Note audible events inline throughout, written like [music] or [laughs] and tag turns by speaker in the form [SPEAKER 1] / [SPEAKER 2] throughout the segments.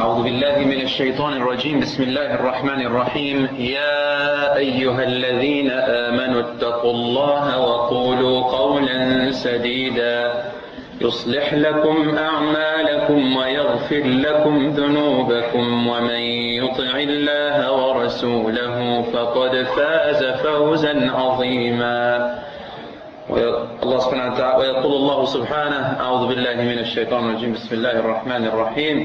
[SPEAKER 1] أعوذ بالله من الشيطان الرجيم. بسم الله الرحمن الرحيم. يا أيها الذين آمنوا اتقوا الله وقولوا قولا سديدا. يصلح لكم أعمالكم ويغفر لكم ذنوبكم. ومن يطع الله ورسوله فقد فاز فوزا عظيما. الله سبحانه وتعالى ويقول الله سبحانه أعوذ بالله من الشيطان الرجيم. بسم الله الرحمن الرحيم.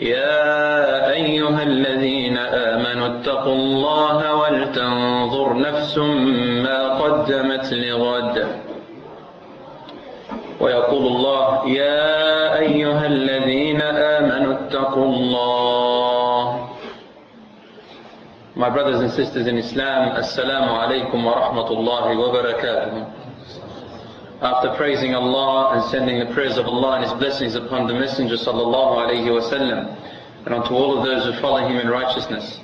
[SPEAKER 1] يا أيها الذين آمنوا اتقوا الله ولتنظر نفس ما قدمت لغد ويقول الله يا أيها الذين آمنوا اتقوا الله My brothers and sisters in Islam, Assalamu alaikum wa rahmatullahi wa barakatuh. After praising Allah and sending the prayers of Allah and His blessings upon the Messenger sallallahu alayhi wasallam and unto all of those who follow him in righteousness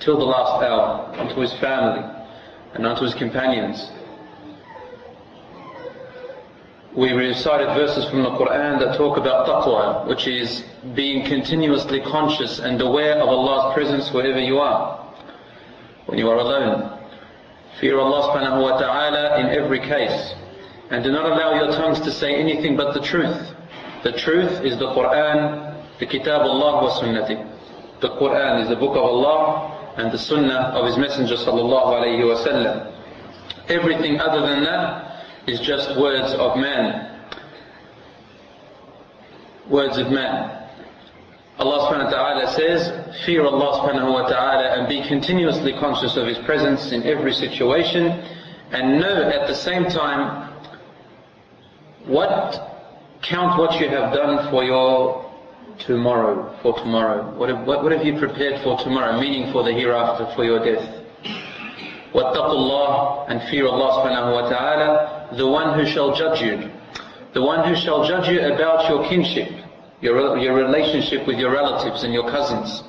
[SPEAKER 1] till the last hour, unto his family and unto his companions. We recited verses from the Quran that talk about taqwa, which is being continuously conscious and aware of Allah's presence wherever you are. When you are alone. Fear Allah subhanahu wa ta'ala in every case. And do not allow your tongues to say anything but the truth. The truth is the Quran, the Kitab Allah wa Sunnati. The Quran is the book of Allah and the Sunnah of His Messenger sallallahu alayhi wa sallam. Everything other than that is just words of man. Words of man. Allah subhanahu wa ta'ala says, fear Allah subhanahu wa ta'ala and be continuously conscious of His presence in every situation and know at the same time what count what you have done for your tomorrow, for tomorrow. What have, what, what have you prepared for tomorrow, meaning for the hereafter, for your death? وَاتَّقُوا اللَّهِ and fear Allah subhanahu wa ta'ala, the one who shall judge you. The one who shall judge you about your kinship, your, your relationship with your relatives and your cousins.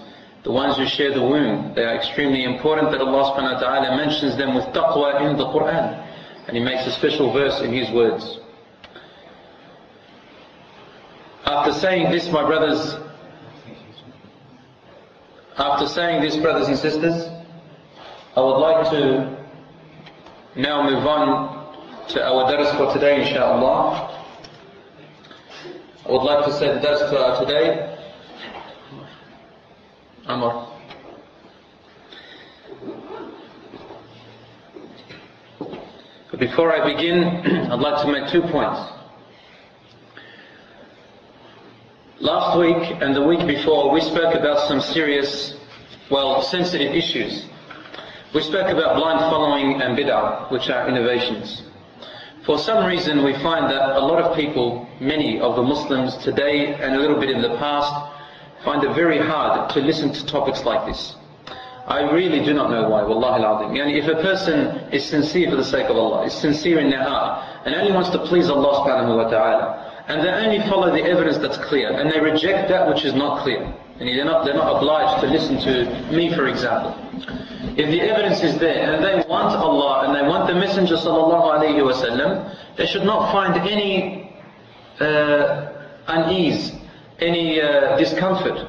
[SPEAKER 1] The ones who share the womb, they are extremely important that Allah subhanahu wa ta'ala mentions them with taqwa in the Quran. And He makes a special verse in His words. After saying this, my brothers, after saying this, brothers and sisters, I would like to now move on to our dars for today, inshaAllah. I would like to say the dars for today. Amr. Before I begin, [clears throat] I'd like to make two points. Last week and the week before, we spoke about some serious, well, sensitive issues. We spoke about blind following and bid'ah, which are innovations. For some reason, we find that a lot of people, many of the Muslims today and a little bit in the past, find it very hard to listen to topics like this. I really do not know why, wallahi al-azim. Yani if a person is sincere for the sake of Allah, is sincere in their heart, and only wants to please Allah subhanahu wa ta'ala, and they only follow the evidence that's clear, and they reject that which is not clear. And they're not, they're not obliged to listen to me, for example. If the evidence is there, and they want Allah, and they want the Messenger sallallahu alayhi wa sallam, they should not find any uh, unease, any uh, discomfort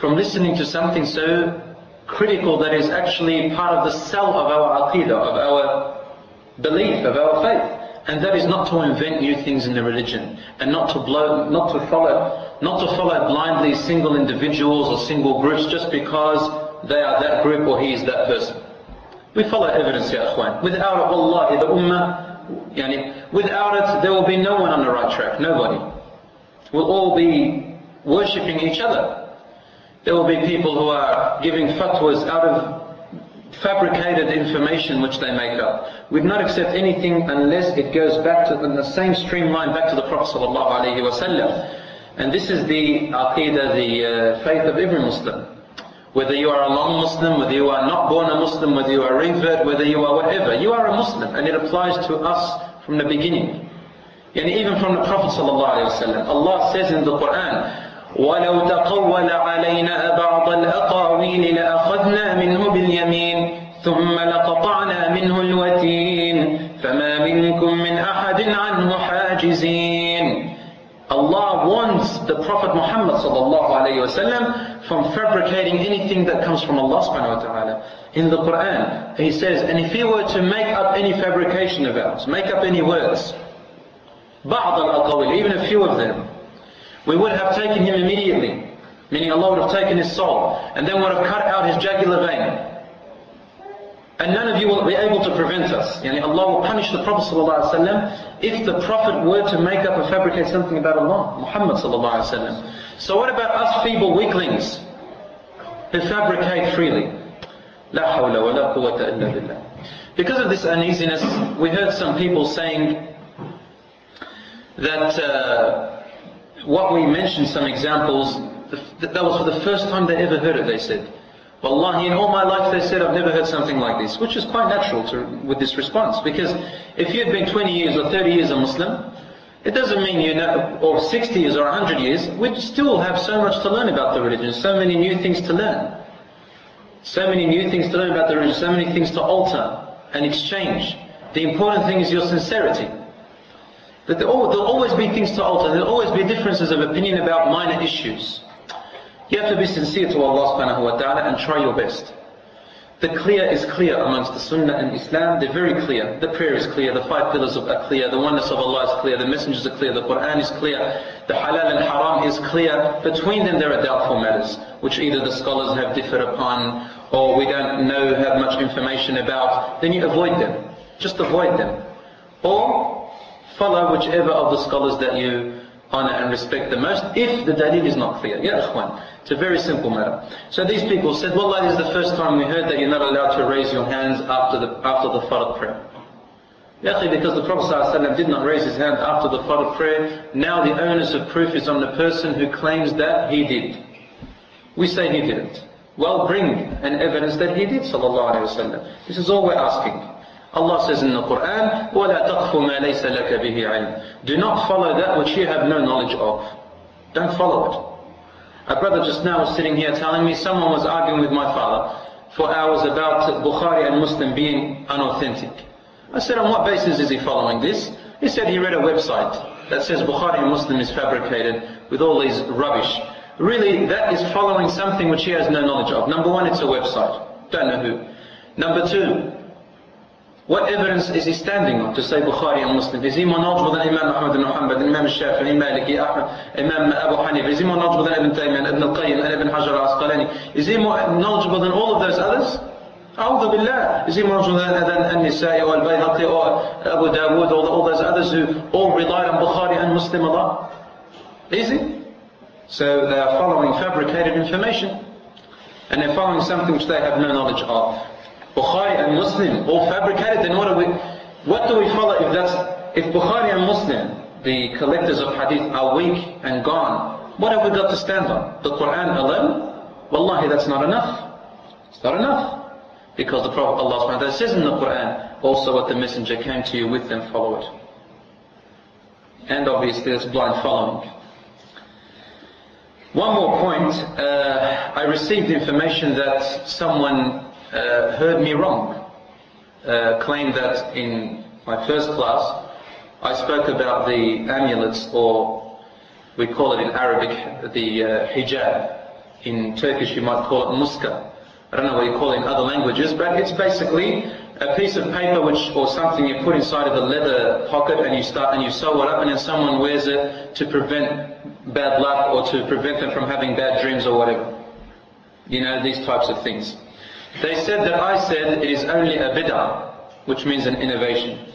[SPEAKER 1] from listening to something so critical that is actually part of the cell of our aqidah, of our belief, of our faith. And that is not to invent new things in the religion, and not to blow, not to follow, not to follow blindly single individuals or single groups just because they are that group or he is that person. We follow evidence, ya akhwan. Without it, wallahi, the ummah, yani, without it, there will be no one on the right track, nobody. We'll all be worshipping each other. There will be people who are giving fatwas out of fabricated information which they make up. We'd not accept anything unless it goes back to the same streamline back to the Prophet ﷺ. And this is the aqidah, the uh, faith of every Muslim. Whether you are a long Muslim, whether you are not born a Muslim, whether you are a revert, whether you are whatever, you are a Muslim, and it applies to us from the beginning. And even from the Prophet ﷺ, Allah says in the Quran, ولو تقول علينا بعض الأقاويل لأخذنا منه باليمين ثم لقطعنا منه الوتين فما منكم من أحد عنه حاجزين Allah warns the Prophet Muhammad وسلم, from fabricating anything that comes from Allah subhanahu wa ta'ala. In the Quran, He says, and if He were to make up any fabrication of ours, make up any words, بعض الأقاويل, even a few of them, we would have taken him immediately, meaning Allah would have taken his soul, and then would have cut out his jugular vein. And none of you will be able to prevent us. Yani Allah will punish the Prophet ﷺ if the Prophet were to make up and fabricate something about Allah, Muhammad ﷺ. So what about us feeble weaklings who fabricate freely? لا حول ولا قوة إلا بالله. Because of this uneasiness, we heard some people saying that uh, what we mentioned some examples, that was for the first time they ever heard it, they said. Wallahi, in all my life they said I've never heard something like this, which is quite natural to, with this response. Because if you've been 20 years or 30 years a Muslim, it doesn't mean you know, or 60 years or 100 years, we still have so much to learn about the religion, so many new things to learn. So many new things to learn about the religion, so many things to alter and exchange. The important thing is your sincerity. But there'll always be things to alter, there'll always be differences of opinion about minor issues. You have to be sincere to Allah subhanahu wa ta'ala and try your best. The clear is clear amongst the Sunnah and Islam. They're very clear. The prayer is clear. The five pillars are clear. The oneness of Allah is clear. The messengers are clear. The Quran is clear. The halal and haram is clear. Between them there are doubtful matters, which either the scholars have differed upon or we don't know, have much information about. Then you avoid them. Just avoid them. Or follow whichever of the scholars that you honor and respect the most if the dalil is not clear. Ya ikhwan, it's a very simple matter. So these people said, well, this is the first time we heard that you're not allowed to raise your hands after the, after the fard prayer. Yaqi, because the Prophet ﷺ did not raise his hand after the fard prayer, now the onus of proof is on the person who claims that he did. We say he didn't. Well, bring an evidence that he did, sallallahu alayhi wa This is all we're asking. Allah says in the Quran, وَلَا تَقْفُ مَا لَيْسَ لَكَ بِهِ عِلْمٍ Do not follow that which you have no knowledge of. Don't follow it. A brother just now was sitting here telling me someone was arguing with my father for hours about Bukhari and Muslim being unauthentic. I said, on what basis is he following this? He said he read a website that says Bukhari and Muslim is fabricated with all these rubbish. Really, that is following something which he has no knowledge of. Number one, it's a website. Don't know who. Number two, what evidence is he standing on to say Bukhari and Muslim? Is he more knowledgeable than Imam Ahmad ibn Hanbal, Imam Shafi'i, Maliki, Ahmad, Imam Abu Hanif? Is he more knowledgeable than Ibn Taymiyyah, Ibn al-Qayyim, and Ibn Hajar al-Asqalani? Is he more knowledgeable than all of those others? أعوذ بالله. Is he more knowledgeable than, than An-Nisa'i or Al-Bayhaqi or Abu Dawood or all those others who all relied on Bukhari and Muslim Allah? Is he? So they are following fabricated information. And they're following something which they have no knowledge of. Bukhari and Muslim all fabricated, then what do we, what do we follow if that's, if Bukhari and Muslim, the collectors of hadith, are weak and gone, what have we got to stand on? The Quran alone? Wallahi, that's not enough. It's not enough. Because the Prophet Allah says in the Quran, also what the messenger came to you with, then follow it. And obviously that's blind following. One more point, uh, I received information that someone uh, heard me wrong, uh, claimed that in my first class I spoke about the amulets, or we call it in Arabic the uh, hijab. In Turkish you might call it muska. I don't know what you call it in other languages, but it's basically a piece of paper which, or something you put inside of a leather pocket and you start and you sew it up and then someone wears it to prevent bad luck or to prevent them from having bad dreams or whatever. You know, these types of things. They said that I said it is only a bid'ah, which means an innovation.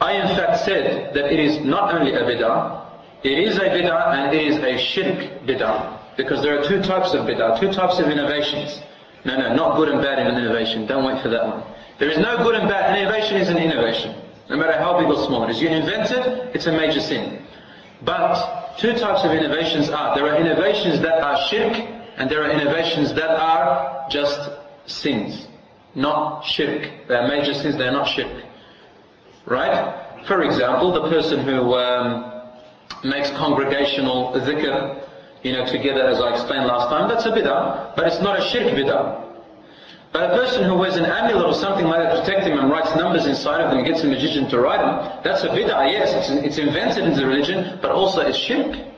[SPEAKER 1] I in fact said that it is not only a bid'ah, it is a bid'ah and it is a shirk bid'ah. Because there are two types of bid'ah, two types of innovations. No, no, not good and bad in an innovation. Don't wait for that one. There is no good and bad. An innovation is an innovation. No matter how big or small it is. You invent it, it's a major sin. But two types of innovations are, there are innovations that are shirk and there are innovations that are just sins, not shirk. They are major sins, they are not shirk. Right? For example, the person who um, makes congregational dhikr, you know, together as I explained last time, that's a bid'ah, but it's not a shirk bid'ah. But a person who wears an amulet or something like that to protect him and writes numbers inside of them, and gets a magician to write them, that's a bid'ah, yes, it's, it's invented into the religion, but also it's shirk.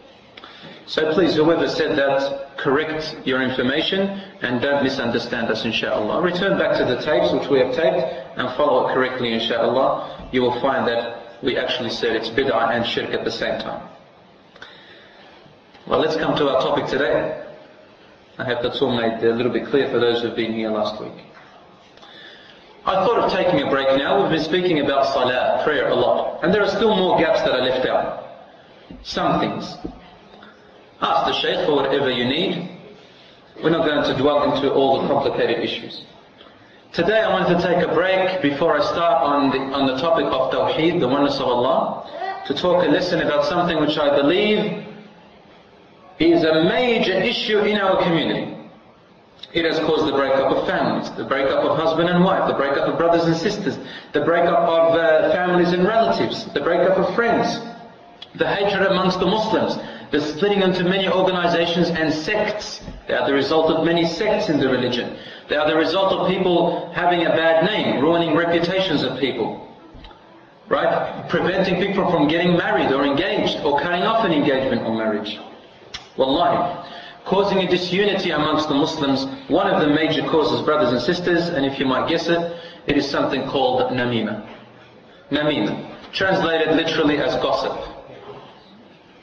[SPEAKER 1] So please, whoever said that, correct your information and don't misunderstand us, inshallah. Return back to the tapes which we have taped and follow it correctly, inshallah. You will find that we actually said it's bid'ah and shirk at the same time. Well, let's come to our topic today. I hope that's all made a little bit clear for those who've been here last week. I thought of taking a break now. We've been speaking about salah, prayer a lot. And there are still more gaps that are left out. Some things. Ask the Shaykh for whatever you need. We're not going to dwell into all the complicated issues. Today I wanted to take a break before I start on the, on the topic of Tawheed, the oneness of Allah, to talk a lesson about something which I believe is a major issue in our community. It has caused the breakup of families, the breakup of husband and wife, the breakup of brothers and sisters, the breakup of uh, families and relatives, the breakup of friends, the hatred amongst the Muslims, the splitting into many organizations and sects. They are the result of many sects in the religion. They are the result of people having a bad name, ruining reputations of people. Right? Preventing people from getting married or engaged or cutting off an engagement or marriage. Wallahi. Causing a disunity amongst the Muslims, one of the major causes, brothers and sisters, and if you might guess it, it is something called namima. Namima. Translated literally as gossip.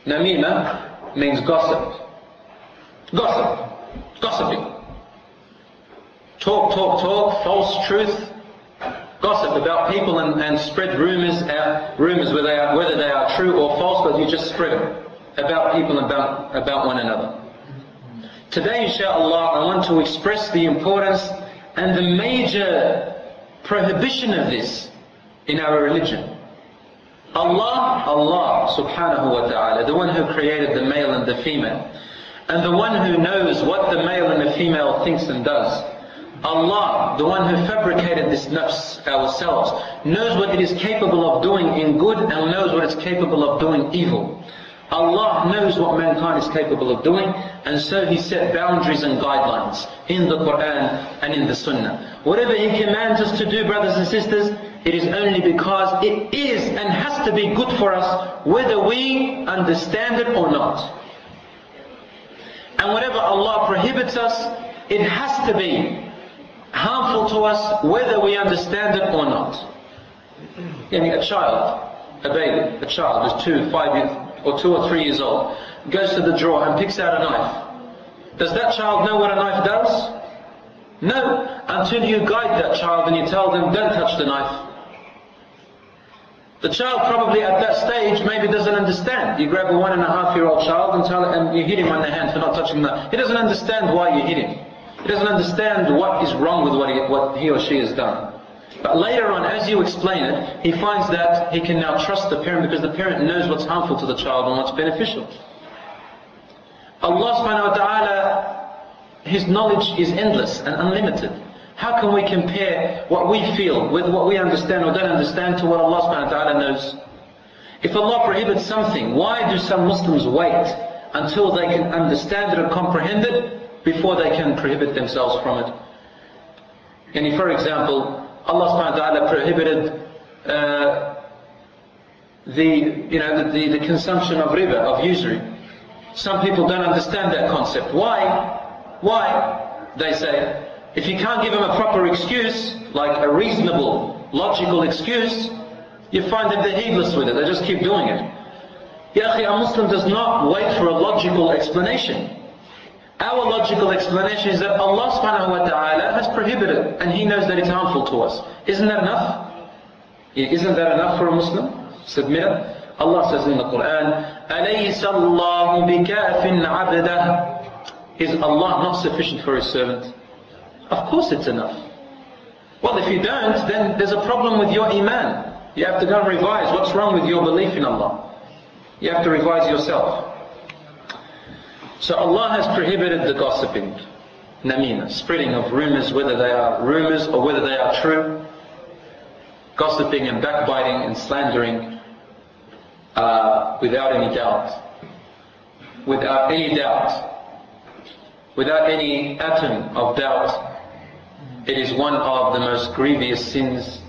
[SPEAKER 1] Namima means gossip. Gossip. Gossiping. Talk, talk, talk, false truth. Gossip about people and, and spread rumors, out, rumors whether they, are, whether they are true or false, but you just spread them about people and about, about one another. Today, inshallah, I want to express the importance and the major prohibition of this in our religion. Allah, Allah subhanahu wa ta'ala, the one who created the male and the female, and the one who knows what the male and the female thinks and does. Allah, the one who fabricated this nafs ourselves, knows what it is capable of doing in good and knows what it's capable of doing evil. Allah knows what mankind is capable of doing, and so He set boundaries and guidelines in the Quran and in the Sunnah. Whatever He commands us to do, brothers and sisters, it is only because it is and has to be good for us, whether we understand it or not. And whatever Allah prohibits us, it has to be harmful to us, whether we understand it or not. Yani a child, a baby, a child who's two, five years, or two or three years old, goes to the drawer and picks out a knife. Does that child know what a knife does? No, until you guide that child and you tell them, don't touch the knife. The child probably at that stage maybe doesn't understand. You grab a one and a half year old child and tell and you hit him on the hand for not touching the He doesn't understand why you hit him. He doesn't understand what is wrong with what he, what he or she has done. But later on, as you explain it, he finds that he can now trust the parent because the parent knows what's harmful to the child and what's beneficial. Allah subhanahu wa ta'ala, His knowledge is endless and unlimited. How can we compare what we feel with what we understand or don't understand to what Allah subhanahu wa ta'ala knows? If Allah prohibits something, why do some Muslims wait until they can understand it and comprehend it before they can prohibit themselves from it? And for example, Allah subhanahu wa ta'ala prohibited uh, the, you know, the, the, the consumption of riba, of usury. Some people don't understand that concept. Why? Why? They say, if you can't give them a proper excuse, like a reasonable, logical excuse, you find that they're heedless with it. They just keep doing it. Ya a Muslim does not wait for a logical explanation. Our logical explanation is that Allah subhanahu wa ta'ala has prohibited and He knows that it's harmful to us. Isn't that enough? Isn't that enough for a Muslim? Submit it. Allah says in the Quran, أَلَيْسَ اللَّهُ بِكَافٍ عَبْدَهُ Is Allah not sufficient for His servant? Of course it's enough. Well, if you don't, then there's a problem with your iman. You have to go and revise what's wrong with your belief in Allah. You have to revise yourself. So Allah has prohibited the gossiping, namima, spreading of rumors, whether they are rumors or whether they are true. Gossiping and backbiting and slandering uh, without any doubt, without any doubt, without any atom of doubt, it is one of the most grievous sins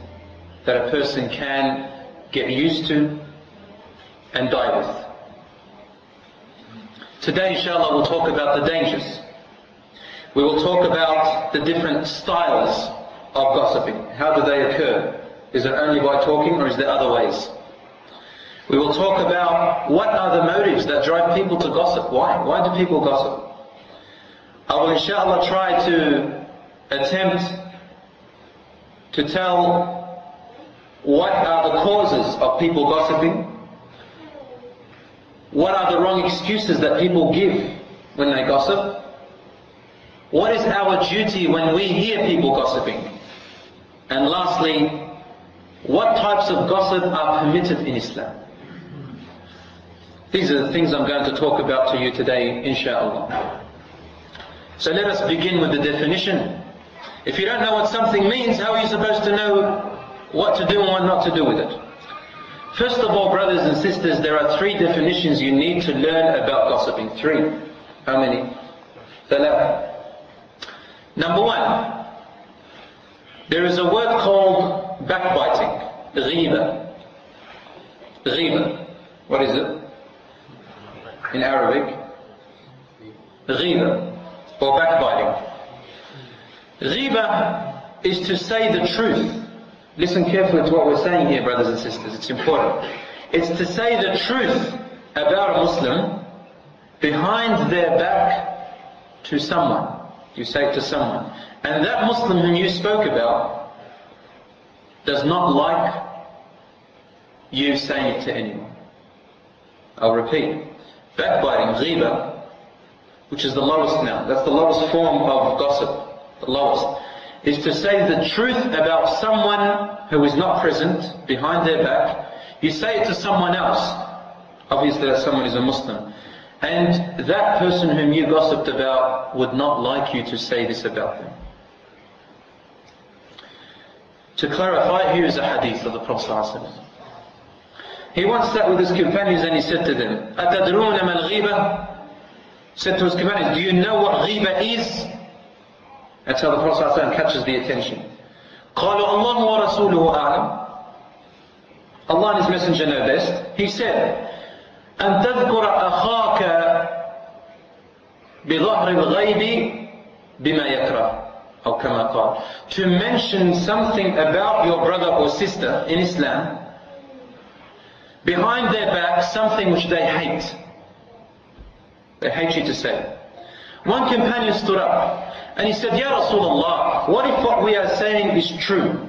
[SPEAKER 1] that a person can get used to and die with. Today, inshallah, we'll talk about the dangers. We will talk about the different styles of gossiping. How do they occur? Is it only by talking or is there other ways? We will talk about what are the motives that drive people to gossip. Why? Why do people gossip? I will inshallah try to attempt to tell what are the causes of people gossiping, what are the wrong excuses that people give when they gossip, what is our duty when we hear people gossiping, and lastly, what types of gossip are permitted in Islam. These are the things I'm going to talk about to you today, inshallah. So let us begin with the definition. If you don't know what something means, how are you supposed to know what to do and what not to do with it? First of all, brothers and sisters, there are three definitions you need to learn about gossiping. Three. How many? Salah. Number one, there is a word called backbiting. Ghiba. Ghiba. What is it? In Arabic? Ghiba. Or backbiting. Ghiba is to say the truth. Listen carefully to what we're saying here, brothers and sisters. It's important. It's to say the truth about a Muslim behind their back to someone. You say it to someone. And that Muslim whom you spoke about does not like you saying it to anyone. I'll repeat. Backbiting, ghiba, which is the lowest now. That's the lowest form of gossip the lowest, is to say the truth about someone who is not present behind their back. You say it to someone else. Obviously that someone is a Muslim. And that person whom you gossiped about would not like you to say this about them. To clarify, here is a hadith of the Prophet ﷺ. He once sat with his companions and he said to them, أَتَدْرُونَ مَا الْغِيبَةِ Said to his companions, do you know what ghiba is? That's how the Prophet ﷺ catches the attention. قالوا الله ورسوله أعلم Allah and His Messenger know best. He said, أن تذكر أخاك بظهر الغيب بما يكره أو كما قال To mention something about your brother or sister in Islam behind their back something which they hate. They hate you to say. One companion stood up and he said, Ya Rasulullah, what if what we are saying is true?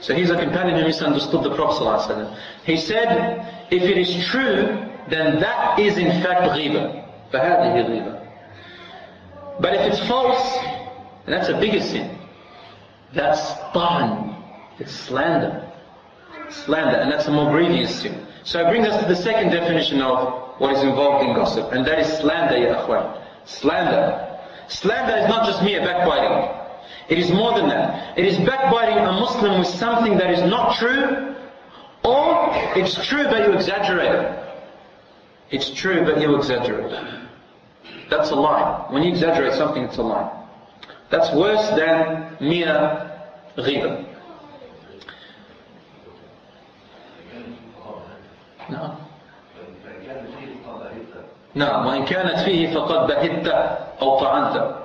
[SPEAKER 1] So he's a companion who misunderstood the Prophet He said, if it is true, then that is in fact ghiba. فَهَذِهِ ghiba. But if it's false, that's a bigger sin. That's ta'an. It's slander. Slander, and that's a more grievous sin. So it brings us to the second definition of what is involved in gossip, and that is slander, ya akhwan. Slander. Slander is not just mere backbiting. It is more than that. It is backbiting a Muslim with something that is not true, or it's true but you exaggerate it. It's true but you exaggerate it. That's a lie. When you exaggerate something, it's a lie. That's worse than mere ghiba. No. نعم وإن كانت فيه فقد بهت أو طعنت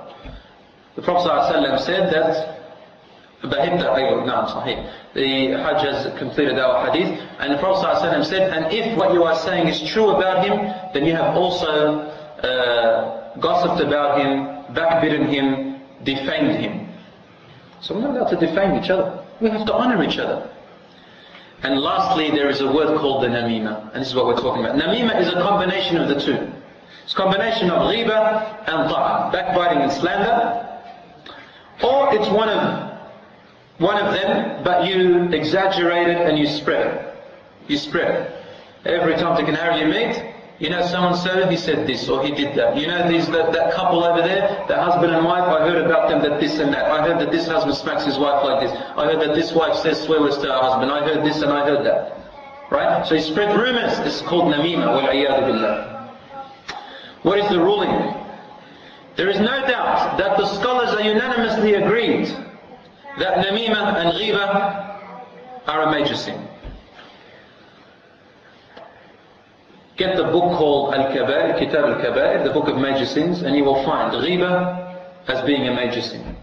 [SPEAKER 1] The Prophet ﷺ said that بهت أيوة نعم صحيح The Hajj has completed our hadith and the Prophet ﷺ said and if what you are saying is true about him then you have also uh, gossiped about him backbitten him defamed him so we're not allowed to defame each other we have to honor each other and lastly, there is a word called the namima, and this is what we're talking about. Namima is a combination of the two. It's a combination of ghiba and ta'a, backbiting and slander. Or it's one of one of them, but you exaggerate it and you spread it. You spread it. Every time Dick and Harry you meet, you know so and so, he said this or he did that. You know these that, that couple over there, the husband and wife, I heard about them that this and that. I heard that this husband smacks his wife like this. I heard that this wife says swear words to her husband. I heard this and I heard that. Right? So he spread rumors. This is called namima, wal billah. What is the ruling? There is no doubt that the scholars are unanimously agreed that namima and ghiba are a major sin. Get the book called Al-Kabair, Kitab Al-Kabair, the book of major sins, and you will find ghiba as being a major sin.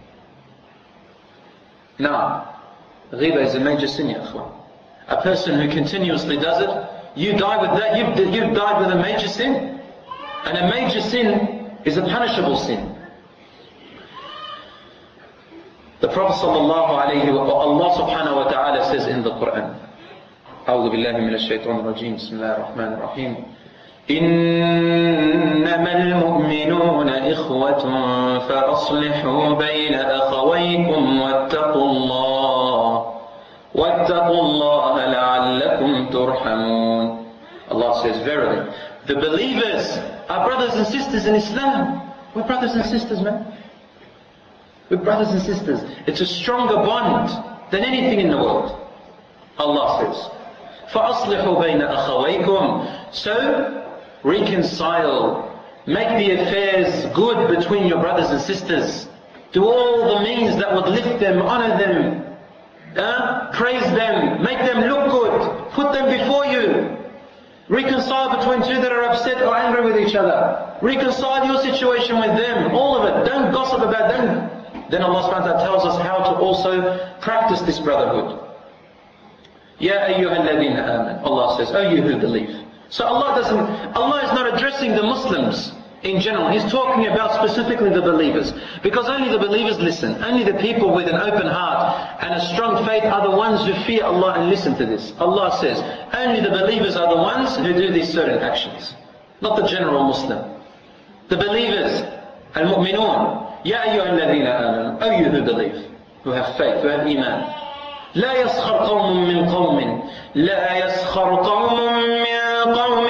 [SPEAKER 1] Now, ghiba is a major sin, ya A person who continuously does it, you die with that, you've, you've died with a major sin. And a major sin is a punishable sin. The Prophet sallallahu alayhi wa Allah subhanahu wa ta'ala says in the Quran, أعوذ بالله من الشيطان الرجيم بسم الله الرحمن الرحيم إنما المؤمنون إخوة فأصلحوا بين أخويكم واتقوا الله واتقوا الله لعلكم ترحمون Allah says verily the believers are brothers and sisters in Islam we're brothers and sisters man we're brothers and sisters it's a stronger bond than anything in the world Allah says فَأَصْلِحُوا بَيْنَ أَخَوَيْكُمْ So, reconcile. Make the affairs good between your brothers and sisters. Do all the means that would lift them, honor them, uh, praise them, make them look good, put them before you. Reconcile between two that are upset or angry with each other. Reconcile your situation with them, all of it. Don't gossip about them. Then Allah subhanahu wa ta'ala tells us how to also practice this brotherhood. Ya ayyuhalladhina aman. Allah says, oh you who believe. So Allah doesn't, Allah is not addressing the Muslims in general. He's talking about specifically the believers. Because only the believers listen. Only the people with an open heart and a strong faith are the ones who fear Allah and listen to this. Allah says, only the believers are the ones who do these certain actions. Not the general Muslim. The believers, al-mu'minun, ya ayyuhalladhina aman. Oh you who believe, who have faith, who have iman. لا يسخر قوم من قوم لا يسخر قوم من قوم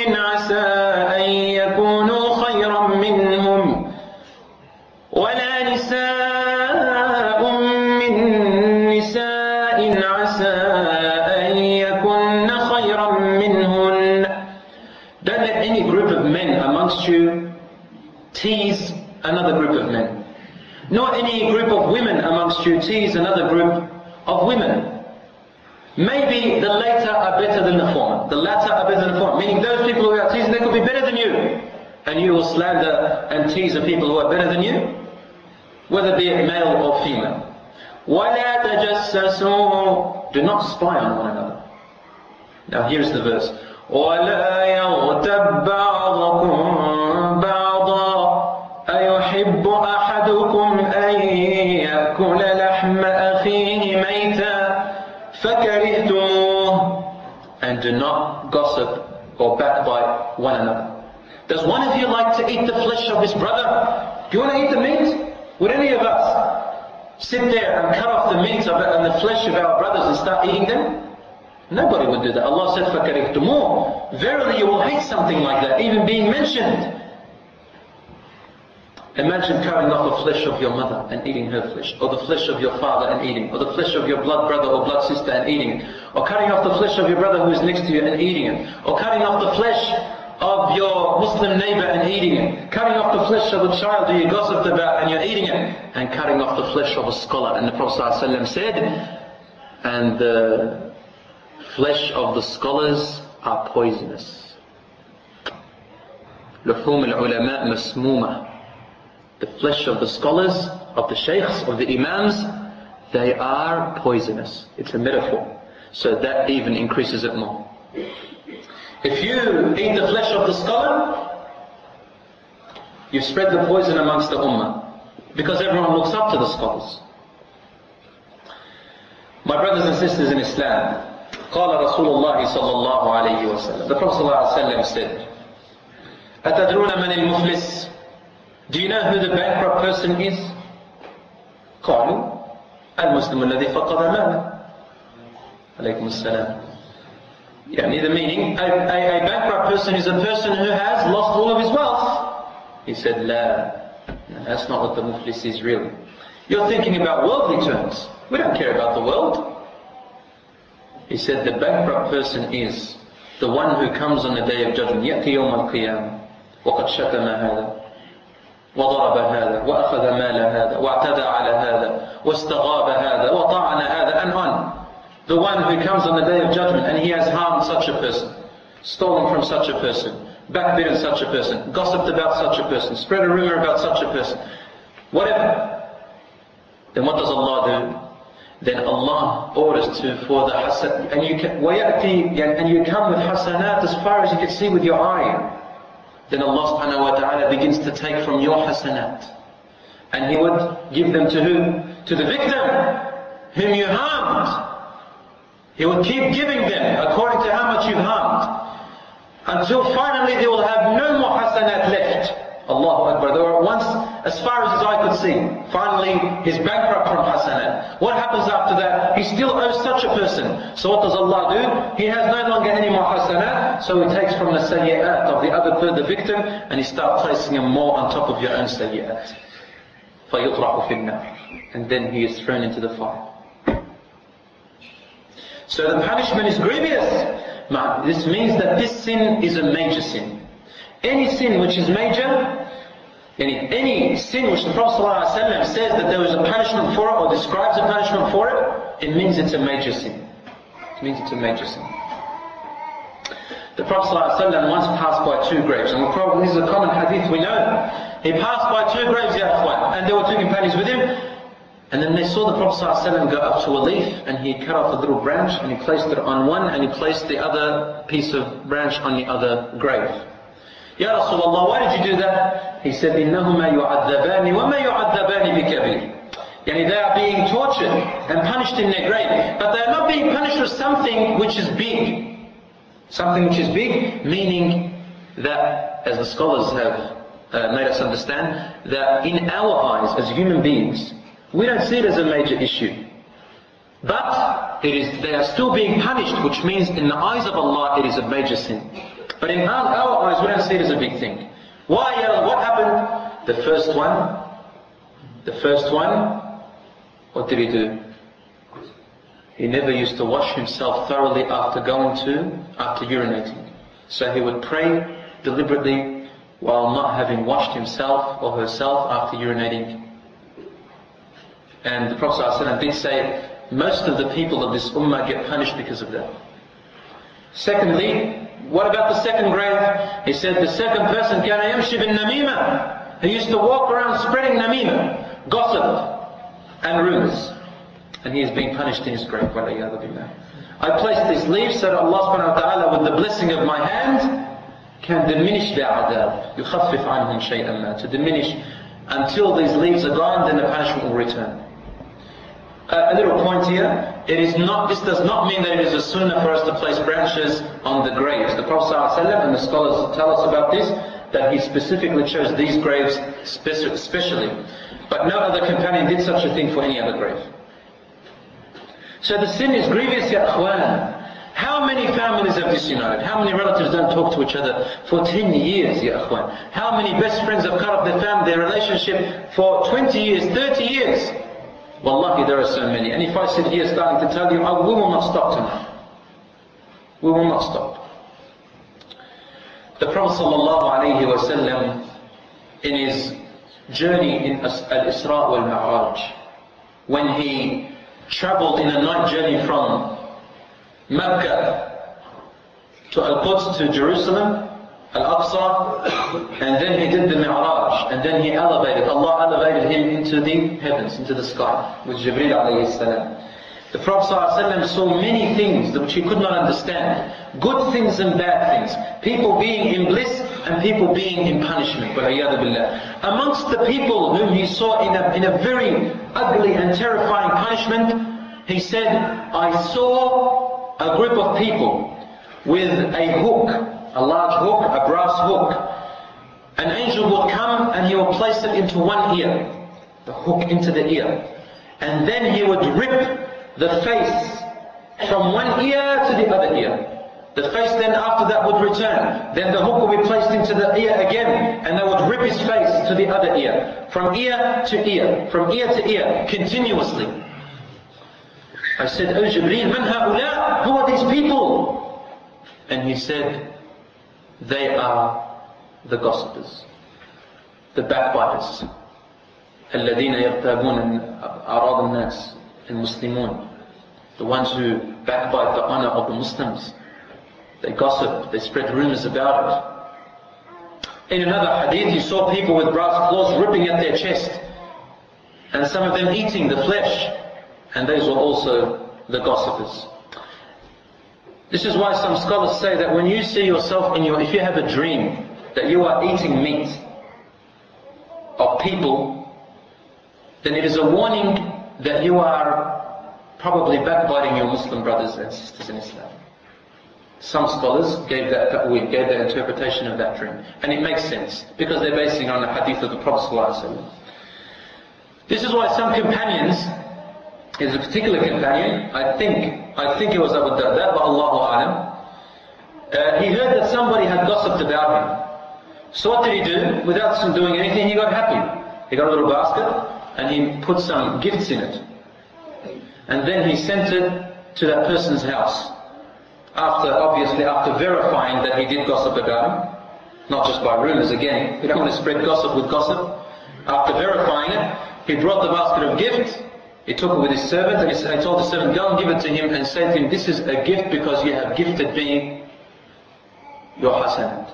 [SPEAKER 1] Maybe the latter are better than the former. The latter are better than the former. Meaning those people who are teasing, they could be better than you. And you will slander and tease the people who are better than you. Whether be it male or female. وَلَا تَجَسَّسُوا Do not spy on one another. Now here's the verse. وَلَا يَغْتَبْ بَعْضَكُمْ بَعْضًا أَيُحِبُّ أَحَدُكُمْ أَن يَأْكُلَ لَحْمَ أَخِيهِ مَيْتًا فَكَرِهْتُمُوهُ And do not gossip or backbite one another. Does one of you like to eat the flesh of his brother? Do you want to eat the meat? Would any of us sit there and cut off the meat of it and the flesh of our brothers and start eating them? Nobody would do that. Allah said, فَكَرِهْتُمُوهُ Verily you will hate something like that, even being mentioned. Imagine cutting off the flesh of your mother and eating her flesh, or the flesh of your father and eating, or the flesh of your blood brother or blood sister and eating it, or cutting off the flesh of your brother who is next to you and eating it, or cutting off the flesh of your Muslim neighbor and eating it, cutting off the flesh of a child who you gossiped about and you're eating it, and cutting off the flesh of a scholar. And the Prophet ﷺ said, and the flesh of the scholars are poisonous. لحوم العلماء مسمومة the flesh of the scholars, of the sheikhs, of the imams, they are poisonous. It's a metaphor. So that even increases it more. If you eat the flesh of the scholar, you've spread the poison amongst the ummah. Because everyone looks up to the scholars. My brothers and sisters in Islam, قال رسول الله صلى الله عليه وسلم The Prophet صلى الله عليه وسلم said أتدرون من المفلس Do you know who the bankrupt person is? قالوا المسلم الذي فقد ماله عليكم السلام يعني the meaning a, a, a bankrupt person is a person who has lost all of his wealth he said لا that's not what the muflis is really you're thinking about worldly terms we don't care about the world he said the bankrupt person is The one who comes on the day of judgment. يأتي يوم القيامة وقد شتم هذا وضرب هذا وأخذ مال هذا واعتدى على هذا واستغاب هذا وطعن هذا and on. The one who comes on the day of judgment and he has harmed such a person, stolen from such a person, backbitten such a person, gossiped about such a person, spread a rumor about such a person, whatever. Then what does Allah do? Then Allah orders to for the hasan and you can ويأتي and you come with hasanat as far as you can see with your eye. Then Allah subhanahu wa ta'ala begins to take from your hasanat. And He would give them to who? To the victim, whom you harmed. He will keep giving them according to how much you've harmed. Until finally they will have no more hasanat left. Allahu Akbar. They were once as far as his eye could see. Finally, he's bankrupt from hasanat. What happens after that? He still owes such a person. So what does Allah do? He has no longer any more hasanat. So he takes from the sayyi'at of the other the victim and he starts placing him more on top of your own sayyi'at. فَيُطْرَحُ فِي النَّارِ And then he is thrown into the fire. So the punishment is grievous. This means that this sin is a major sin. Any sin which is major, any, any sin which the Prophet ﷺ says that there is a punishment for it or describes a punishment for it, it means it's a major sin. It means it's a major sin. The Prophet ﷺ once passed by two graves, and probably this is a common hadith we know. He passed by two graves, Ya and there were two companions with him, and then they saw the Prophet ﷺ go up to a leaf and he cut off a little branch and he placed it on one and he placed the other piece of branch on the other grave. Ya Rasulullah, why did you do that? He said, إِنَّهُمَا يُعَذَّبَانِ وَمَا يُعَذَّبَانِ بِكَبِيرٍ Yani they are being tortured and punished in their grave. But they are not being punished for something which is big. Something which is big, meaning that, as the scholars have uh, made us understand, that in our eyes as human beings, we don't see it as a major issue. But it is, they are still being punished, which means in the eyes of Allah it is a major sin. But in our, our eyes we don't see it as a big thing. Why? Uh, what happened? The first one, the first one, what did he do? He never used to wash himself thoroughly after going to, after urinating. So he would pray deliberately while not having washed himself or herself after urinating and the Prophet ﷺ did say, most of the people of this ummah get punished because of that. Secondly, what about the second grave? He said the second person, كان يمشي بالنميمة. He used to walk around spreading namima, gossip and rumors. And he is being punished in his grave. I placed these leaves so that Allah subhanahu wa ta'ala with the blessing of my hand can diminish the adhab. يخفف عنهم شيئا ما. To diminish until these leaves are gone, then the punishment will return. Uh, a little point here. It is not, this does not mean that it is a sunnah for us to place branches on the graves. The Prophet ﷺ and the scholars tell us about this, that he specifically chose these graves specially. But no other companion did such a thing for any other grave. So the sin is grievous, ya akhwan. How many families have disunited? How many relatives don't talk to each other for 10 years, ya akhwan? How many best friends have cut off their family, their relationship for 20 years, 30 years? Wallahi, there are so many. And if I sit here starting to tell you, we will not stop tonight. We will not stop. The Prophet ﷺ, in his journey in Al-Isra wal-Mi'raj, when he traveled in a night journey from Mecca to Al-Quds to Jerusalem, Al-Aqsa, and then he did the Mi'raj, and then he elevated, Allah elevated him into the heavens, into the sky, with Jibreel alayhi salam. The Prophet ﷺ saw many things which he could not understand. Good things and bad things. People being in bliss and people being in punishment. Amongst the people whom he saw in a, in a very ugly and terrifying punishment, he said, I saw a group of people with a hook a large hook, a brass hook. An angel will come and he will place it into one ear, the hook into the ear. And then he would rip the face from one ear to the other ear. The face then after that would return. Then the hook would be placed into the ear again, and they would rip his face to the other ear. From ear to ear, from ear to ear, continuously. I said, Oh Jibreel, man ha'ula? Who are these people? And he said, they are the gossipers, the backbiters. الذين يرتابون أعراض الناس المسلمون the ones who backbite the honor of the Muslims they gossip, they spread rumors about it in another hadith you saw people with brass claws ripping at their chest and some of them eating the flesh and those were also the gossipers this is why some scholars say that when you see yourself in your if you have a dream that you are eating meat of people then it is a warning that you are probably backbiting your Muslim brothers and sisters in Islam. Some scholars gave that gave that interpretation of that dream. And it makes sense, because they're basing on the hadith of the Prophet. This is why some companions, is a particular companion, I think, I think it was Abu Darda, but Allahu Alam, uh, he heard that somebody had gossiped about him. So what did he do? Without doing anything, he got happy. He got a little basket, and he put some gifts in it. And then he sent it to that person's house. After, obviously, after verifying that he did gossip about him, not just by rumors again, we don't want to spread gossip with gossip. After verifying it, he brought the basket of gifts, he took it with his servant, and he told the servant, go and give it to him and say to him, this is a gift because you have gifted me your hasanat.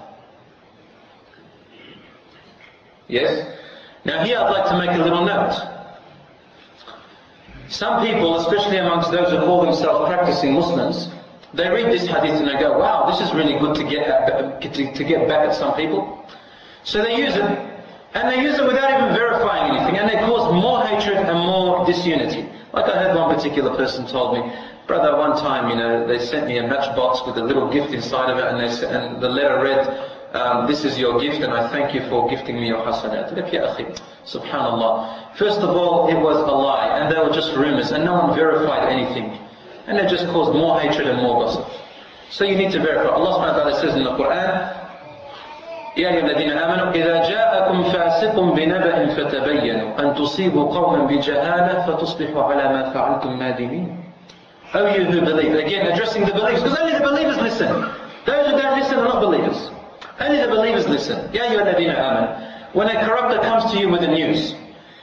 [SPEAKER 1] Yes? Now here I'd like to make a little note. Some people, especially amongst those who call themselves practicing Muslims, they read this hadith and they go, wow, this is really good to get, at, to get back at some people. So they use it, and they use it without even verifying anything, and they cause more hatred and more disunity. Like I heard one particular person told me, brother, one time, you know, they sent me a matchbox with a little gift inside of it, and, they, and the letter read, um, this is your gift and I thank you for gifting me your hasanat. Subhanallah. First of all, it was a lie and they were just rumors and no one verified anything. And it just caused more hatred and more gossip. So you need to verify. Allah subhanahu wa ta'ala says in the Quran, يا أيها الذين آمنوا إذا جاءكم فاسق بنبأ فتبينوا أن تصيبوا قوما بجهالة فتصبحوا على ما فعلتم نادمين. Oh you who believe. Again, addressing the believers. Because only the believers listen. Those who don't listen are not believers. Only the believers listen. Ya ayyuhalladhina aman. When a corrupter comes to you with the news,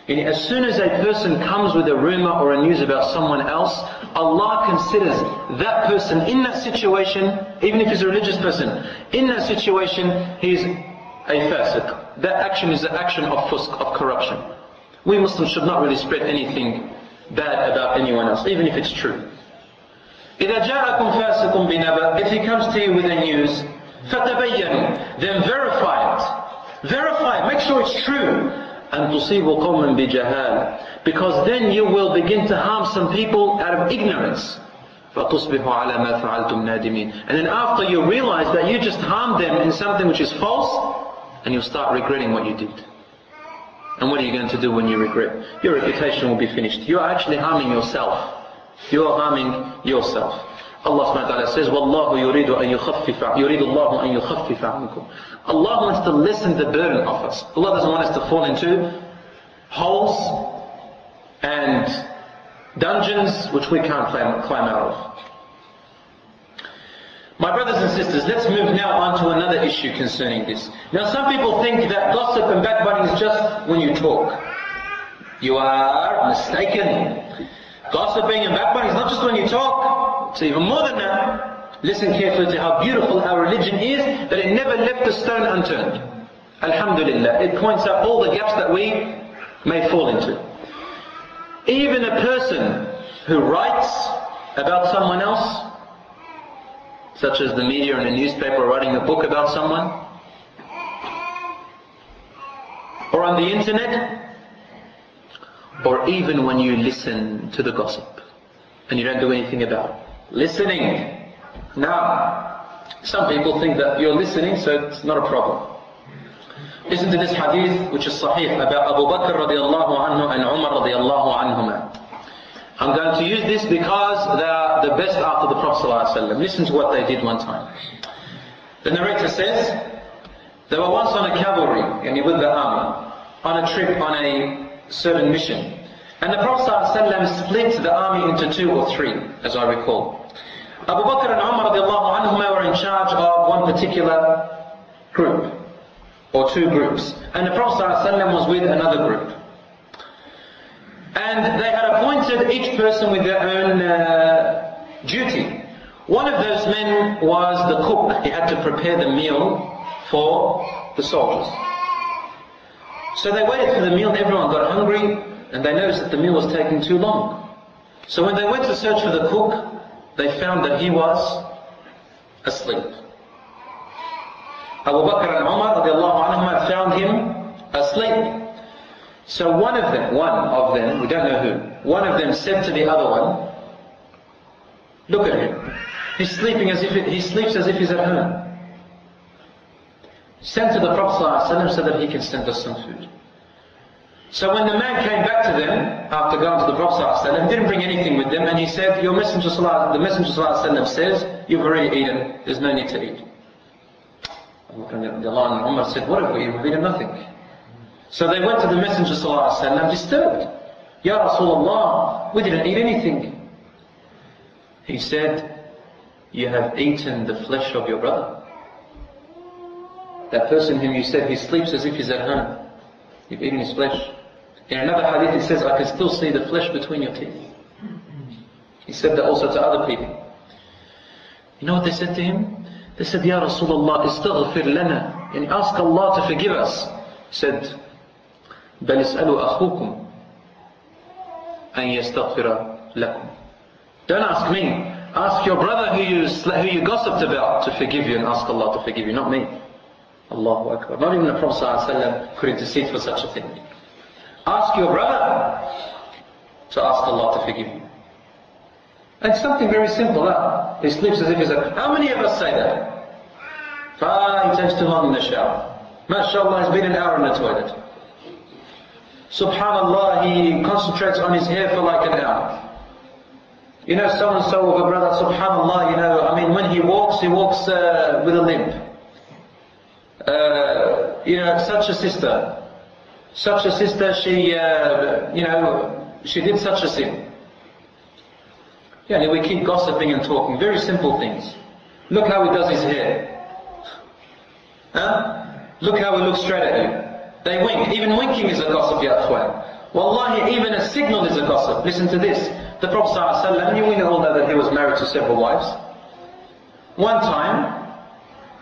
[SPEAKER 1] and as soon as a person comes with a rumor or a news about someone else, Allah considers that person in that situation, even if he's a religious person, in that situation, he's a fasiq. That action is the action of fusk, of corruption. We Muslims should not really spread anything bad about anyone else, even if it's true. إذا جاءكم فاسق بنبأ, if he comes to you with a news, فَتَبَيَّنُوا Then verify it. Verify it. Make sure it's true. And تُصِيبُوا قَوْمًا بِجَهَالٍ Because then you will begin to harm some people out of ignorance. فَتُصْبِحُوا عَلَى مَا فَعَلْتُمْ نَادِمِينَ And then after you realize that you just harmed them in something which is false, and you'll start regretting what you did. And what are you going to do when you regret? Your reputation will be finished. You're actually harming yourself. You're harming yourself. Allah subhanahu wa ta'ala says, وَاللَّهُ يُرِيدُ أَن يُخَفِّفَ يُرِيدُ اللَّهُ أَن يُخَفِّفَ عَنْكُمْ Allah wants to lessen the burden of us. Allah doesn't want us to fall into holes and dungeons which we can't climb, climb out of. My brothers and sisters, let's move now on to another issue concerning this. Now some people think that gossip and backbiting is just when you talk. You are mistaken. Gossiping and backbiting is not just when you talk. It's even more than that. Listen carefully to how beautiful our religion is, that it never left a stone unturned. Alhamdulillah. It points out all the gaps that we may fall into. Even a person who writes about someone else, such as the media and a newspaper writing a book about someone, or on the internet, or even when you listen to the gossip and you don't do anything about it. Listening. Now, some people think that you're listening, so it's not a problem. Listen to this hadith, which is sahih, about Abu Bakr radiallahu anhu and Umar radiallahu anhuma. I'm going to use this because they are the best after the Prophet. Listen to what they did one time. The narrator says, they were once on a cavalry, and with the army, on a trip on a certain mission. And the Prophet split the army into two or three, as I recall. Abu Bakr and Umar anhuma were in charge of one particular group, or two groups. And the Prophet ﷺ was with another group. And they had appointed each person with their own uh, duty. One of those men was the cook. He had to prepare the meal for the soldiers. So they waited for the meal, everyone got hungry, and they noticed that the meal was taking too long. So when they went to search for the cook, they found that he was asleep. Abu Bakr and Umar anhuma found him asleep. So one of them, one of them, we don't know who, one of them said to the other one, look at him. He's sleeping as if it, he sleeps as if he's at home. Send to the Prophet ﷺ so that he can send us some food. So when the man came back to them after going to the Prophet ﷺ, didn't bring anything with them, and he said, "Your Messenger the Messenger ﷺ says you've already eaten. There's no need to eat." The line Umar said, "What have we eaten? We've eaten nothing." So they went to the Messenger ﷺ disturbed. Ya Rasulullah, we didn't eat anything. He said, "You have eaten the flesh of your brother." That person whom you said he sleeps as if he's at home. You've eaten his flesh. In another hadith it says, I can still see the flesh between your teeth. He said that also to other people. You know what they said to him? They said, Ya Rasulullah, istaghfir lana. And ask Allah to forgive us. He said, بل اسألوا أخوكم أن يستغفر لكم. Don't ask me. Ask your brother who you, who you gossiped about to forgive you and ask Allah to forgive you, not me. Allahu Akbar. Not even the Prophet ﷺ could intercede for such a thing. Ask your brother to ask Allah to forgive him. And something very simple, huh? He sleeps as if he's a... How many of us say that? Ah, he takes too long in the shower. MashaAllah, he's been an hour in the toilet. Subhanallah, he concentrates on his hair for like an hour. You know, so and so of a brother, subhanallah, you know, I mean, when he walks, he walks uh, with a limp. Uh, you know, such a sister, such a sister, she, uh, you know, she did such a sin. Yeah, and we keep gossiping and talking, very simple things. Look how he does his hair. Huh? Look how he looks straight at you. They wink. Even winking is a gossip, ya akhwan. Wallahi, even a signal is a gossip. Listen to this. The Prophet ﷺ, you all know that he was married to several wives. One time,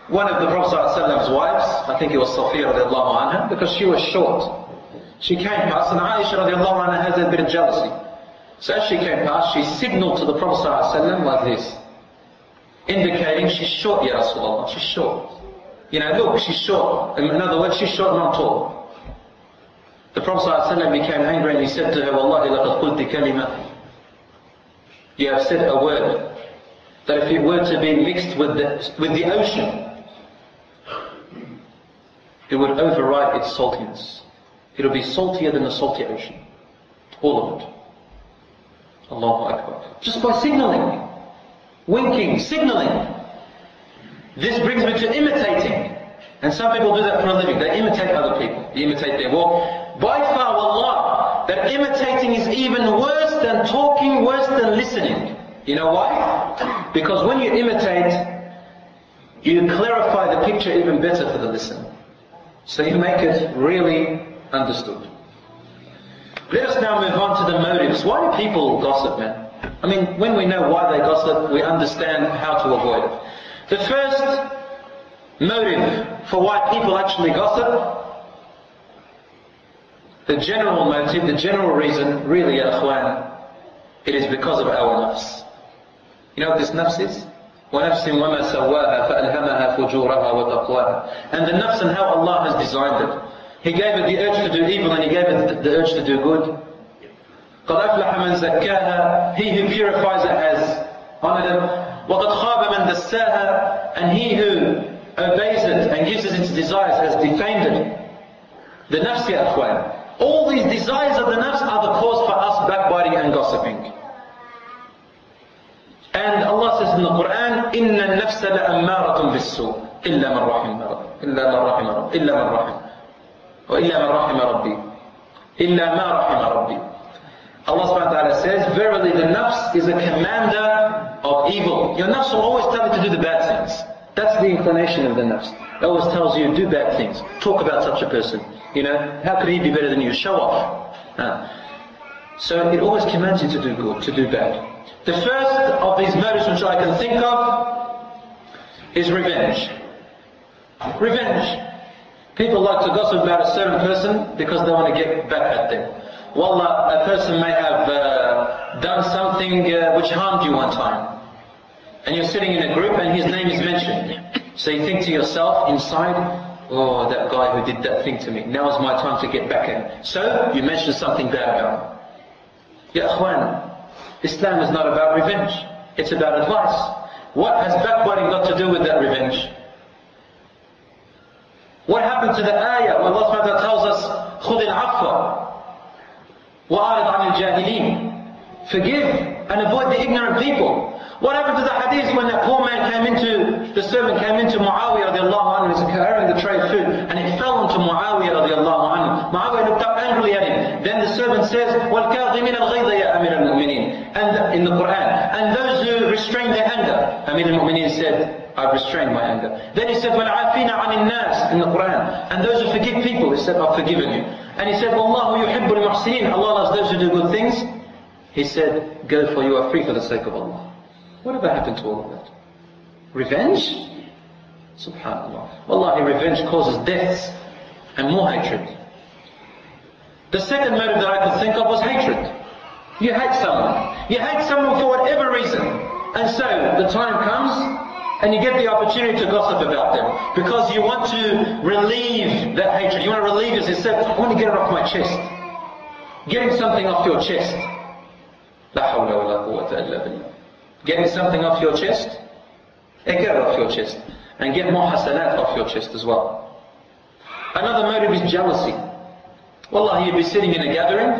[SPEAKER 1] one of the Prophet's wives, I think it was Safiya radiallahu anha, because she was short. She came past and Aisha radiallahu anha has a bit of jealousy. So as she came past, she signaled to the Prophet ﷺ like this, indicating she's short, Ya Rasulullah, she's short. You know, look, she's short. In other words, she's short, not tall. The Prophet ﷺ became angry and he said to her, Wallahi laqad kalima. You have said a word that if it were to be mixed with the, with the ocean, it would override its saltiness. It would be saltier than the salty ocean. All of it. Allahu Akbar. Just by signaling, winking, signaling. This brings me to imitating. And some people do that for a living. They imitate other people. They imitate their walk. By far, Allah, that imitating is even worse than talking, worse than listening. You know why? Because when you imitate, you clarify the picture even better for the listener. So you make it really understood. Let us now move on to the motives. Why do people gossip, man? I mean, when we know why they gossip, we understand how to avoid it. The first motive for why people actually gossip, the general motive, the general reason, really, ya it is because of our nafs. You know what this nafs is? And the nafs and how Allah has designed it. He gave it the urge to do evil and He gave it the urge to do good. He who purifies it has honored him. And he who obeys it and gives it its desires has defamed it. The nafs, ya. All these desires of the nafs are the cause for us backbiting and gossiping. And Allah says in the Quran, إِنَّ النَّفْسَ لَأَمَّارَةٌ بِالسُّوءِ إِلَّا مَنْ رَحِمَ رَبِّي إِلَّا مَنْ رَحِمَ رَبِّي إِلَّا مَنْ رَحِمَ وإلا من رحم ربي إلا ما رحم ربي Allah subhanahu wa ta'ala says, Verily the nafs is a commander of evil. Your nafs will always tell you to do the bad things. That's the inclination of the nafs. It always tells you, do bad things. Talk about such a person. You know, how could he be better than you? Show off. Uh, so it always commands you to do good, to do bad. The first of these motives which I can think of is revenge. Revenge. People like to gossip about a certain person because they want to get back at them. Wallah, a person may have uh, done something uh, which harmed you one time. And you're sitting in a group and his name is mentioned. So you think to yourself inside, oh, that guy who did that thing to me, now is my time to get back at him. So you mention something bad about him. Ya Islam is not about revenge. It's about advice. What has backbiting got to do with that revenge? What happened to the ayah when Allah subhanahu wa ta'ala tells us, خُذِ الْعَفْوَ وَأَعْرِضْ عَنِ الْجَاهِلِينَ Forgive and avoid the ignorant people. What happened to the hadith when that poor man came into, the servant came into Muawiyah radiallahu anhu, he's carrying the tray of food, and it fell onto Muawiyah radiallahu anhu. Muawiyah servant says, And in the Quran, and those who restrain their anger. Amir al-Mu'mineen said, I restrain my anger. Then he said, وَالْعَافِينَ عَنِ النَّاسِ in the Quran. And those who forgive people, he said, I've forgiven you. And he said, وَاللَّهُ يُحِبُّ الْمُحْسِنِينَ Allah loves those who do good things. He said, go for you are free for the sake of Allah. Whatever happened to all of that? Revenge? Subhanallah. Wallahi, revenge causes deaths and more hatred. The second motive that I could think of was hatred. You hate someone. You hate someone for whatever reason. And so the time comes and you get the opportunity to gossip about them because you want to relieve that hatred. You want to relieve it. Say, I want to get it off my chest. Getting something off your chest. Getting something off your chest, and get it off your chest. And get more hasanat off your chest as well. Another motive is jealousy. Wallah, you'd be sitting in a gathering,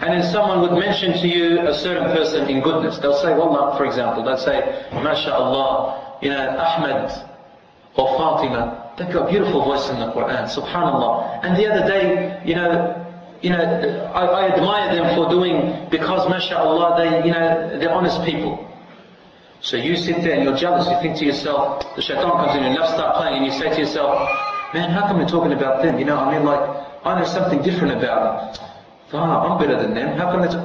[SPEAKER 1] and then someone would mention to you a certain person in goodness. They'll say, Wallah, for example, they'll say, MashaAllah, you know, Ahmed or Fatima, they've got a beautiful voice in the Quran, subhanallah. And the other day, you know, you know, I, I admire them for doing, because mashallah, they, you know, they're honest people. So you sit there and you're jealous, you think to yourself, the shaitan comes in and nafs start playing and you say to yourself, man, how come we're talking about them? You know, I mean like, I know something different about them. Ah, I'm better than them, how come it's...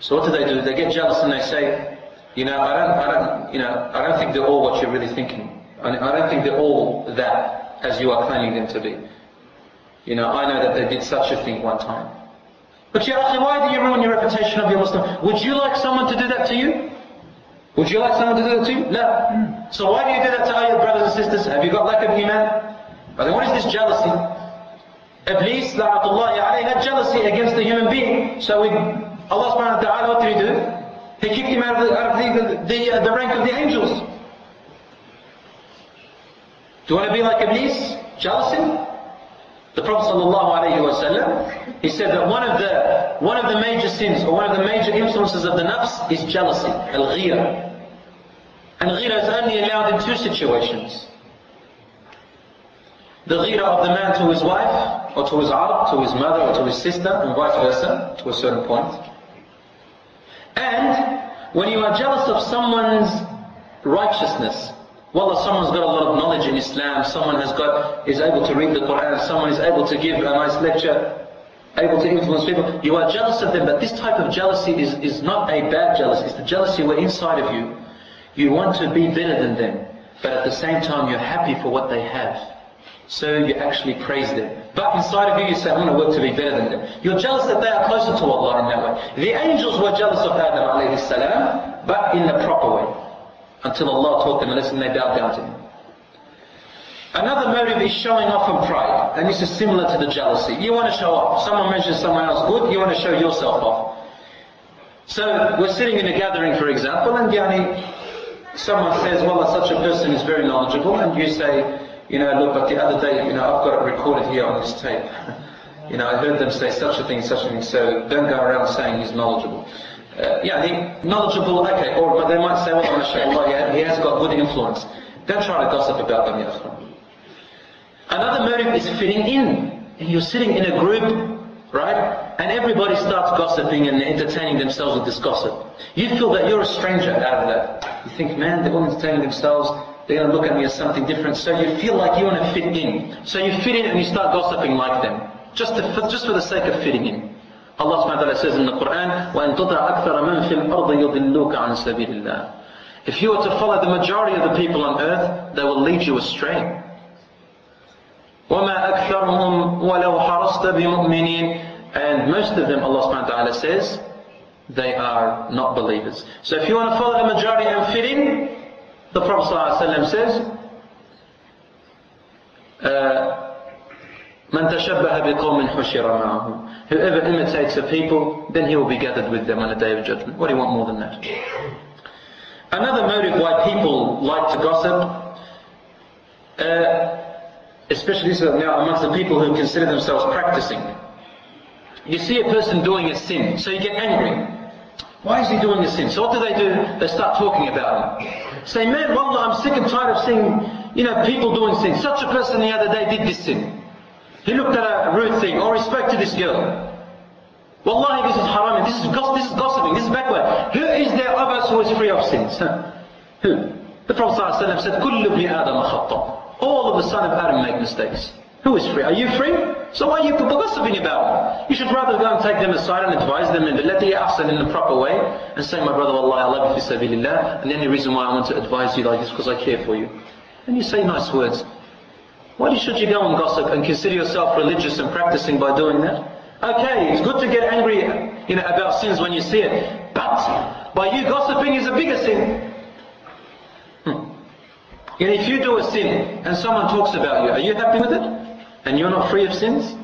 [SPEAKER 1] So what do they do? They get jealous and they say, you know, I don't, I don't, you know, I don't think they're all what you're really thinking. I don't think they're all that as you are claiming them to be. You know, I know that they did such a thing one time. But you ask me, why do you ruin your reputation of your Muslim? Would you like someone to do that to you? Would you like someone to do that to you? No. So why do you do that to all your brothers and sisters? Have you got lack of iman? But then what is this jealousy? Iblis, la'natullahi alayhi, had jealousy against the human being. So we, Allah subhanahu wa ta'ala, what did he do? He kicked him out of the, out of the, the, uh, the rank of the angels. Do you want to be like Iblis? Jealousy? The Prophet ﷺ, he said that one of the one of the major sins or one of the major influences of the nafs is jealousy, al-ghira. And ghira is only allowed in two situations. The ghira of the man to his wife, or to his arab, to his mother, or to his sister, and vice versa, to a certain point. And when you are jealous of someone's righteousness, Wallah, someone's got a lot of knowledge in Islam, someone has got, is able to read the Quran, someone is able to give a nice lecture, able to influence people. You are jealous of them, but this type of jealousy is, is not a bad jealousy. It's the jealousy where inside of you, you want to be better than them, but at the same time you're happy for what they have. So you actually praise them. But inside of you, you say, I want to work to be better than them. You're jealous that they are closer to Allah in that way. The angels were jealous of Adam alayhi salam, but in the proper way until Allah taught them a lesson, they bowed down to Him. Another motive is showing off and pride, and this is similar to the jealousy. You want to show off. Someone mentions someone else good, you want to show yourself off. So we're sitting in a gathering, for example, and yani, someone says, well, such a person is very knowledgeable, and you say, you know, look, but the other day, you know, I've got it recorded here on this tape. you know, I heard them say such a thing, such a thing, so don't go around saying he's knowledgeable uh, yeah, knowledgeable, okay, or but they might say, well, mashallah, yeah, he has got good influence. Don't try to gossip about them, ya Another motive is fitting in. You're sitting in a group, right? and everybody starts gossiping and entertaining themselves with this gossip. You feel that you're a stranger out of that. You think, man, they're all entertaining themselves, they're going to look at me as something different. So you feel like you want to fit in. So you fit in and you start gossiping like them. Just, to, just for the sake of fitting in. Allah subhanahu wa ta'ala says in the Quran, وَإِن تُطَعْ أَكْثَرَ مَنْ فِي الْأَرْضِ يُضِلُّوكَ عَنْ سَبِيلِ اللَّهِ If you were to follow the majority of the people on earth, they will lead you astray. وَمَا أَكْثَرُهُمْ وَلَوْ حَرَصْتَ بِمُؤْمِنِينَ And most of them, Allah subhanahu wa ta'ala says, they are not believers. So if you want to follow the majority and fit in, the Prophet ﷺ says, من تشبه بقوم حشر معهم Whoever imitates a people, then he will be gathered with them on the day of judgment. What do you want more than that? Another motive why people like to gossip, uh, especially this now amongst the people who consider themselves practicing. You see a person doing a sin, so you get angry. Why is he doing a sin? So what do they do? They start talking about him. Say, man, wallah, I'm sick and tired of seeing, you know, people doing sins. Such a person the other day did this sin. He looked at a rude thing, or he spoke to this girl. Wallahi, this is haram, this is, this is gossiping, this is backward. Who is there of us who is free of sins? Who? The Prophet ﷺ said, كُلُّ ابْنِ آدَمَ خَطَّ All of the son of Adam make mistakes. Who is free? Are you free? So why are you gossiping about? You should rather go and take them aside and advise them in the lati ahsan in the proper way and say, my brother, Allah, I love you sabilillah, and the only reason why I want to advise you like this is because I care for you. And you say nice words. Why should you go and gossip and consider yourself religious and practicing by doing that? Okay, it's good to get angry you know, about sins when you see it, but by you gossiping is a bigger sin. Hmm. And if you do a sin and someone talks about you, are you happy with it? And you're not free of sins?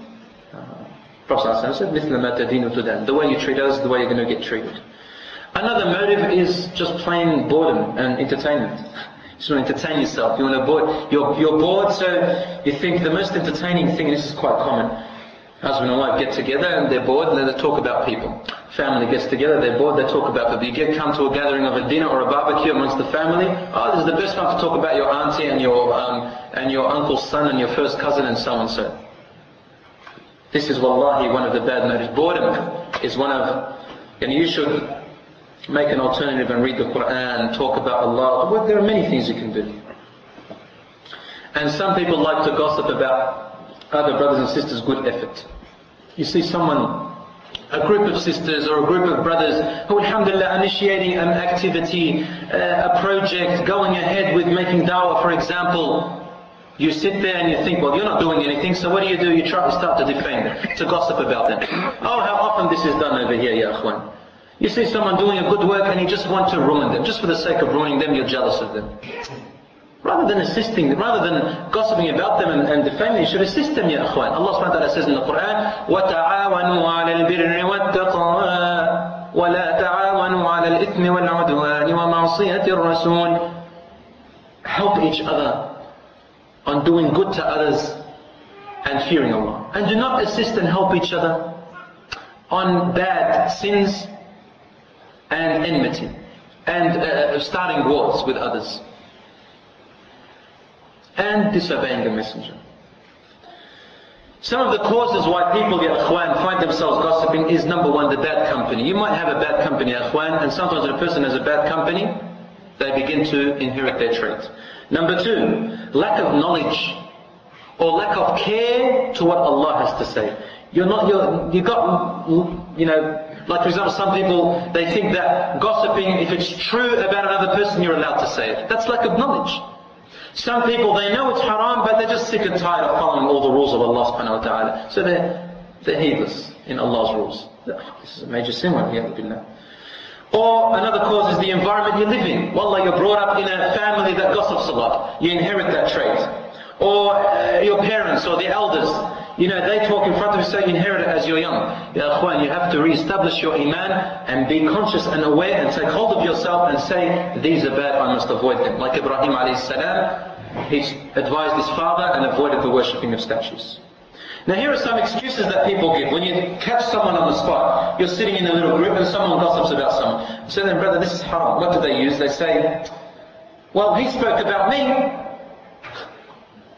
[SPEAKER 1] Uh, Prophet said, The way you treat us, the way you're going to get treated. Another motive is just plain boredom and entertainment. You just want to entertain yourself. You want to bored. You're, you're bored, so you think the most entertaining thing, and this is quite common, husband and wife get together and they're bored and they talk about people. Family gets together, they're bored, they talk about people. You get come to a gathering of a dinner or a barbecue amongst the family. Oh, this is the best time to talk about your auntie and your um, and your uncle's son and your first cousin and so and so. This is wallahi one of the bad motives. Boredom is one of, and you should make an alternative and read the Quran, talk about Allah. Well, there are many things you can do. And some people like to gossip about other brothers and sisters' good effort. You see someone a group of sisters or a group of brothers who, alhamdulillah, initiating an activity, uh, a project, going ahead with making da'wah, for example. You sit there and you think, well, you're not doing anything, so what do you do? You try to start to defame them, to gossip about them. Oh, how often this is done over here, ya akhwan. You see someone doing a good work and you just want to ruin them. Just for the sake of ruining them, you're jealous of them. Rather than assisting, rather than gossiping about them and, and defaming, you should assist them, ya akhwan. Allah subhanahu wa ta'ala says in the Quran, وَتَعَاوَنُوا عَلَى الْبِرِّ وَالتَّقْوَى وَلَا تَعَاوَنُوا عَلَى الْإِثْمِ وَالْعُدْوَانِ وَمَعْصِيَةِ الرَّسُولِ Help each other on doing good to others and fearing Allah. And do not assist and help each other on bad sins and enmity and uh, starting wars with others and disobeying the messenger. Some of the causes why people, get akhwan, find themselves gossiping is number one, the bad company. You might have a bad company, akhwan, and sometimes when a person has a bad company, they begin to inherit their trait. Number two, lack of knowledge or lack of care to what Allah has to say. You're not, you're, you got, you know, like for example, some people, they think that gossiping, if it's true about another person, you're allowed to say it. That's lack of knowledge. Some people, they know it's haram, but they're just sick and tired of following all the rules of Allah subhanahu wa ta'ala. So they're, they're heedless in Allah's rules. This is a major sin, billah. Or another cause is the environment you live in. Wallah, you're brought up in a family that gossips a lot. You inherit that trait. Or uh, your parents or the elders. You know, they talk in front of you, you inherit it as you're young. Ya akhwan, you have to re-establish your iman and be conscious and aware and take hold of yourself and say, these are bad, I must avoid them. Like Ibrahim alayhi salam, he advised his father and avoided the worshipping of statues. Now here are some excuses that people give. When you catch someone on the spot, you're sitting in a little group and someone gossips about someone. So then, brother, this is haram. What do they use? They say, well, he spoke about me.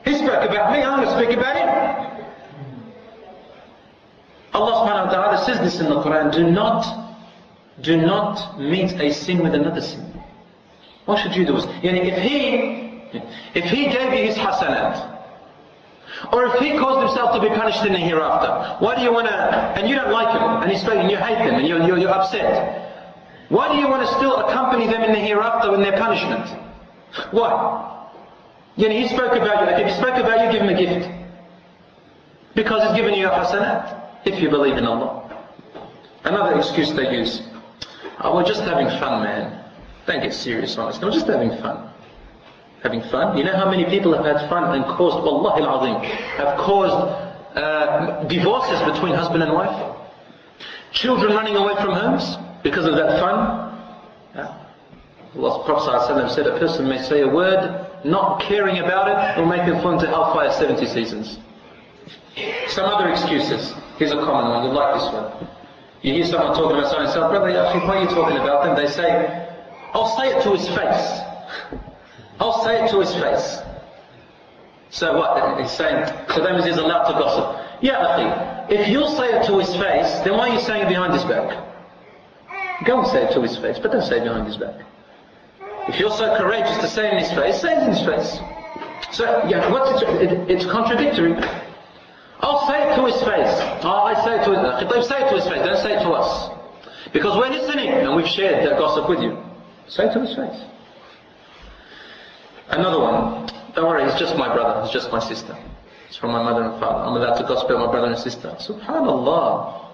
[SPEAKER 1] He spoke about me, I'm going to speak about him. Allah subhanahu wa ta'ala says this in the Quran, do not, do not meet a sin with another sin. What should you do? Yani if he, if he gave you his hasanat, or if he caused himself to be punished in the hereafter, why do you want to, and you don't like him, and he's and you hate them, and you're, you're, you're upset. Why do you want to still accompany them in the hereafter in their punishment? Why? You know, he spoke about you. If he spoke about you, give him a gift. Because he's given you a hasanat, if you believe in Allah. Another excuse they use. Oh, we're just having fun, man. Don't get serious on us. We're just having fun having fun. You know how many people have had fun and caused, wallahi al-azim, have caused uh, divorces between husband and wife? Children running away from homes because of that fun? Yeah. Allah Prophet said a person may say a word, not caring about it, will make him fall into hellfire 70 seasons. Some other excuses. Here's a common one, you like this one. You hear someone talking about something, say, oh, brother, why are you talking about them? They say, I'll say it to his face. [laughs] I'll say it to his face. So what? He's saying, that means he's allowed to gossip. Yeah, Akhi, if you'll say it to his face, then why are you saying it behind his back? Go and say it to his face, but don't say it behind his back. If you're so courageous to say it in his face, say it in his face. So, yeah, what's it, it, it's contradictory. I'll say it to his face. Oh, I say it to his, don't say it to his face, don't say it to us. Because we're listening, and we've shared that gossip with you. Say it to his face. Another one. Don't worry, it's just my brother, it's just my sister. It's from my mother and father. I'm allowed to gossip about my brother and sister. Subhanallah.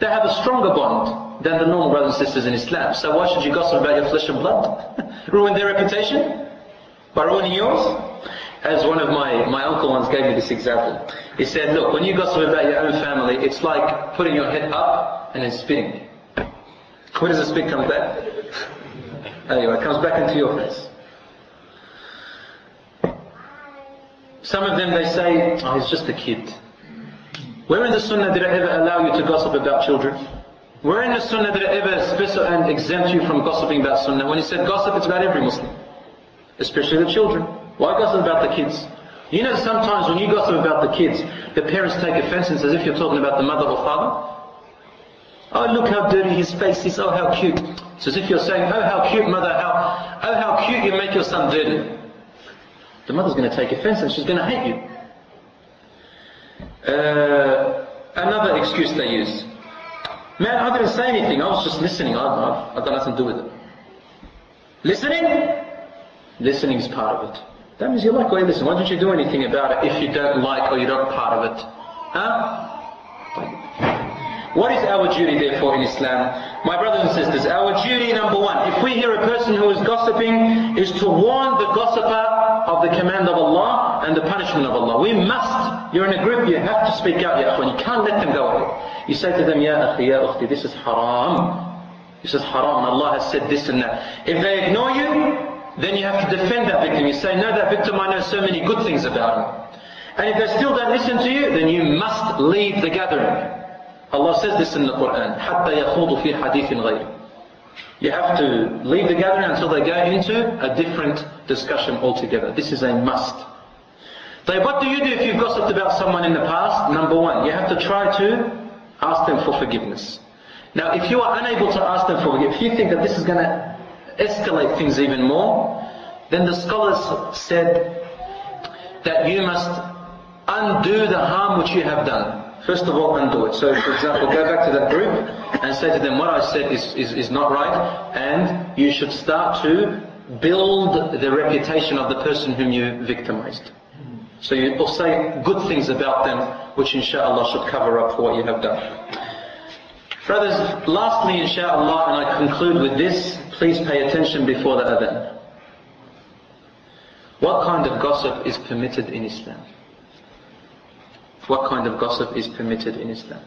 [SPEAKER 1] They have a stronger bond than the normal brothers and sisters in Islam. So why should you gossip about your flesh and blood? [laughs] Ruin their reputation? By ruining yours? As one of my, my uncle once gave me this example. He said, look, when you gossip about your own family, it's like putting your head up and then spinning. Where does the spin come back? Anyway, it comes back into your face. Some of them they say, oh, he's just a kid. Where in the Sunnah did I ever allow you to gossip about children? Where in the Sunnah did I ever specify and exempt you from gossiping about Sunnah? When he said gossip, it's about every Muslim. Especially the children. Why gossip about the kids? You know sometimes when you gossip about the kids, the parents take offense and as if you're talking about the mother or father. Oh, look how dirty his face is. Oh, how cute. It's as if you're saying, oh, how cute, mother. How, oh, how cute you make your son dirty. The mother's going to take offense and she's going to hate you. Uh, another excuse they use. Man, I didn't say anything. I was just listening. I've got nothing to do with it. Listening? Listening is part of it. That means you like listen. Why don't you do anything about it if you don't like or you're not part of it? Huh? What is our duty therefore in Islam? My brothers and sisters, our duty number one, if we hear a person who is gossiping, is to warn the gossiper of the command of Allah and the punishment of Allah. We must, you're in a group, you have to speak out, ya You can't let them go away. You say to them, Ya akhi, ya ukhti, this is haram. This is haram, Allah has said this and that. If they ignore you, then you have to defend that victim. You say, no, that victim, I know so many good things about him. And if they still don't listen to you, then you must leave the gathering. Allah says this in the Quran, حَتَّى يَخُوضُ فِي حَدِيثٍ غَيْرٍ You have to leave the gathering until they go into a different discussion altogether. This is a must. So what do you do if you've gossiped about someone in the past? Number one, you have to try to ask them for forgiveness. Now, if you are unable to ask them for forgiveness, if you think that this is going to escalate things even more, then the scholars said that you must undo the harm which you have done. First of all, undo it. So, for example, go back to that group and say to them, what I said is, is, is not right, and you should start to build the reputation of the person whom you victimized. So you will say good things about them, which inshallah should cover up for what you have done. Brothers, lastly inshallah, and I conclude with this, please pay attention before the adhan. What kind of gossip is permitted in Islam? what kind of gossip is permitted in Islam.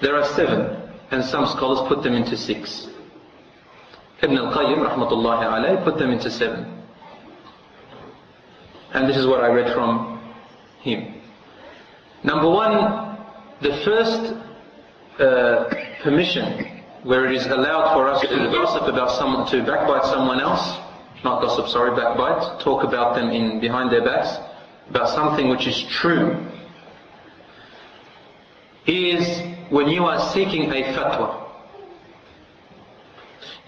[SPEAKER 1] There are seven, and some scholars put them into six. Ibn al-Qayyim, rahmatullahi alayhi, put them into seven. And this is what I read from him. Number one, the first uh, permission where it is allowed for us to gossip about someone, to backbite someone else, not gossip, sorry, backbite, talk about them in behind their backs, about something which is true. is when you are seeking a fatwa.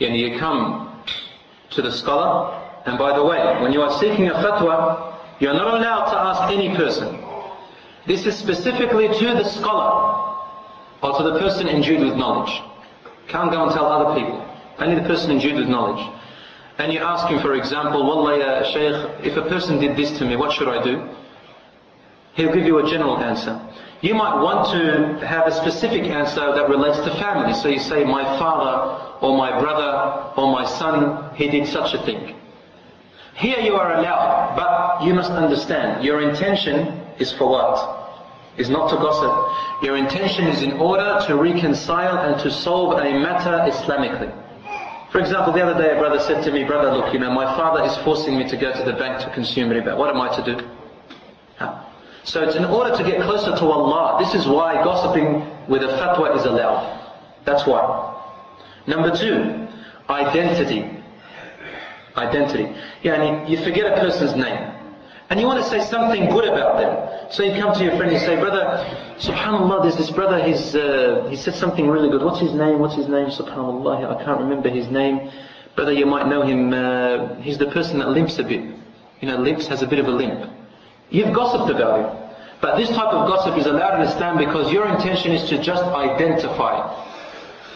[SPEAKER 1] And you come to the scholar, and by the way, when you are seeking a fatwa, you are not allowed to ask any person. This is specifically to the scholar, or to the person endued with knowledge. Can't go and tell other people. Only the person endued with knowledge. And you ask him, for example, Wallah ya Shaykh, if a person did this to me, what should I do? He'll give you a general answer. You might want to have a specific answer that relates to family. So you say, my father, or my brother, or my son, he did such a thing. Here you are allowed, but you must understand, your intention is for what? Is not to gossip. Your intention is in order to reconcile and to solve a matter Islamically. For example, the other day a brother said to me, brother, look, you know, my father is forcing me to go to the bank to consume riba. What am I to do? So it's in order to get closer to Allah. This is why gossiping with a fatwa is allowed. That's why. Number two, identity. Identity. Yeah, you forget a person's name. And you want to say something good about them. So you come to your friend and you say, brother, subhanAllah, there's this brother, he's, uh, he said something really good. What's his name? What's his name? SubhanAllah, I can't remember his name. Brother, you might know him, uh, he's the person that limps a bit. You know, limps, has a bit of a limp. You've gossiped about him. But this type of gossip is allowed in Islam because your intention is to just identify.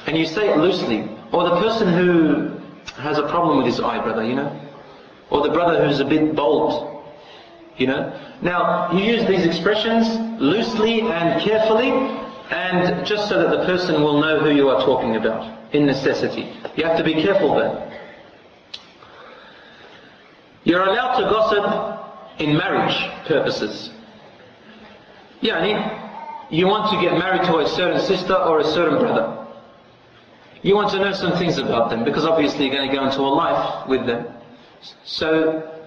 [SPEAKER 1] And you say it loosely. Or the person who has a problem with his eye, brother, you know? Or the brother who's a bit bold, you know? Now, you use these expressions loosely and carefully, and just so that the person will know who you are talking about, in necessity. You have to be careful there. You're allowed to gossip in marriage purposes. Yani, you want to get married to a certain sister or a certain brother. You want to know some things about them because obviously you're going to go into a life with them. So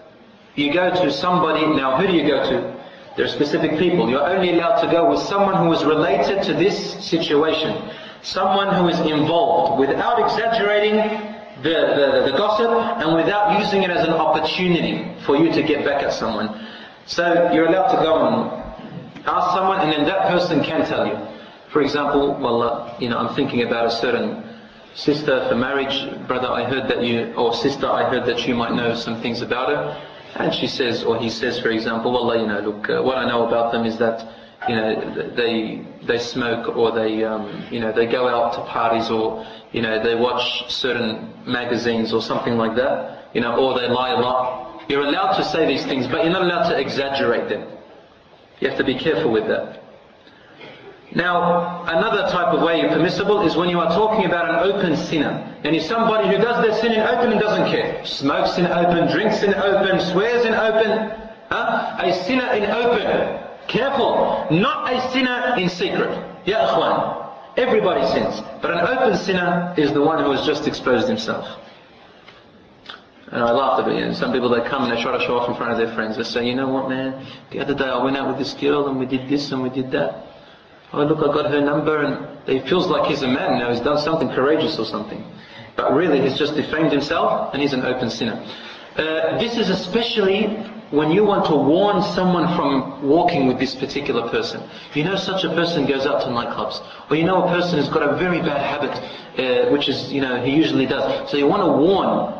[SPEAKER 1] you go to somebody, now who do you go to? There are specific people. You're only allowed to go with someone who is related to this situation. Someone who is involved without exaggerating the, the, the gossip and without using it as an opportunity for you to get back at someone. So you're allowed to go and ask someone and then that person can tell you. For example, well, you know, I'm thinking about a certain sister for marriage. Brother, I heard that you, or sister, I heard that you might know some things about her. And she says, or he says, for example, well, you know, look, uh, what I know about them is that, you know, they they smoke or they, um, you know, they go out to parties or, you know, they watch certain magazines or something like that, you know, or they lie a lot. You're allowed to say these things, but you're not allowed to exaggerate them. You have to be careful with that. Now, another type of way permissible is when you are talking about an open sinner. And if somebody who does their sin in open and doesn't care, smokes in open, drinks in open, swears in open, huh? a sinner in open. Careful, not a sinner in secret. Ya akhwan, everybody sins. But an open sinner is the one who has just exposed himself. And I laughed at it. Some people they come and they try to show off in front of their friends. They say, you know what, man? The other day I went out with this girl and we did this and we did that. Oh, look, I got her number, and he feels like he's a man now. He's done something courageous or something. But really, he's just defamed himself, and he's an open sinner. Uh, this is especially when you want to warn someone from walking with this particular person. You know such a person goes out to nightclubs, or you know a person has got a very bad habit, uh, which is, you know, he usually does. So you want to warn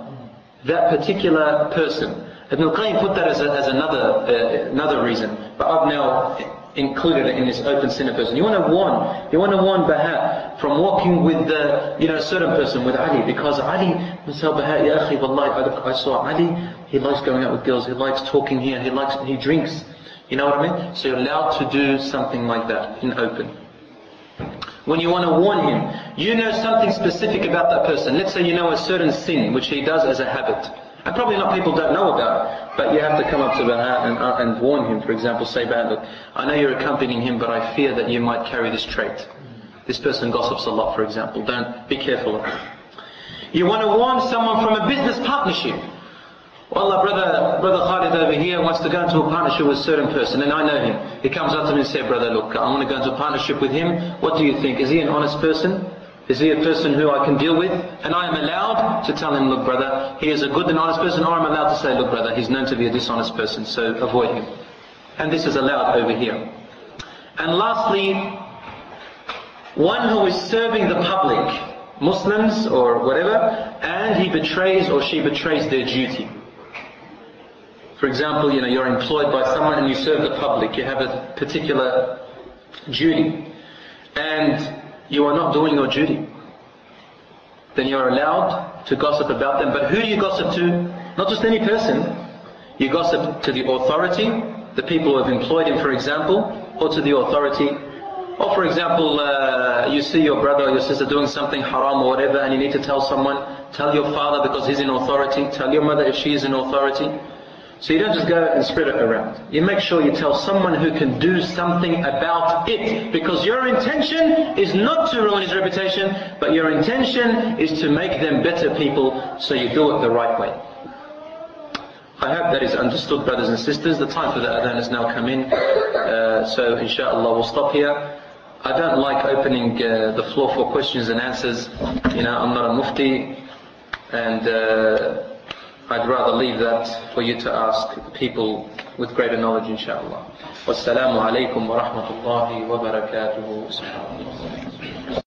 [SPEAKER 1] that particular person. Ibn al-Qayyim put that as, a, as another, uh, another reason. But I've now included in this open sinner person. You want to warn, you want to warn Baha from walking with the, you know, certain person, with Ali, because Ali tell Baha, Ya akhi, wallahi, I saw Ali, he likes going out with girls, he likes talking here, he likes, he drinks. You know what I mean? So you're allowed to do something like that in open. When you want to warn him, you know something specific about that person. Let's say you know a certain sin which he does as a habit. And probably not people don't know about but you have to come up to Baha and, uh, and warn him, for example, say, Baha, I know you're accompanying him, but I fear that you might carry this trait. This person gossips a lot, for example. Don't, be careful of it. You want to warn someone from a business partnership. Well, brother, brother Khalid over here wants to go into a partnership with a certain person, and I know him. He comes up to me and says, brother, look, I want to go into a partnership with him. What do you think? Is he an honest person? Is he a person who I can deal with? And I am allowed to tell him, look brother, he is a good and honest person, or I'm allowed to say, look brother, he's known to be a dishonest person, so avoid him. And this is allowed over here. And lastly, One who is serving the public, Muslims or whatever, and he betrays or she betrays their duty. For example, you know, you're employed by someone and you serve the public, you have a particular duty, and you are not doing your duty. Then you're allowed to gossip about them. But who do you gossip to? Not just any person. You gossip to the authority, the people who have employed him, for example, or to the authority. Or for example, uh, you see your brother or your sister doing something haram or whatever, and you need to tell someone, tell your father because he's in authority, tell your mother if she is in authority. So you don't just go and spread it around. You make sure you tell someone who can do something about it. Because your intention is not to ruin his reputation, but your intention is to make them better people, so you do it the right way. I hope that is understood, brothers and sisters. The time for the adhan has now come in. Uh, so inshallah we'll stop here. I don't like opening uh, the floor for questions and answers. You know, I'm not a mufti. And... Uh, I'd rather leave that for you to ask people with greater knowledge, inshallah. Wassalamu alaikum wa rahmatullahi wa barakatuhu.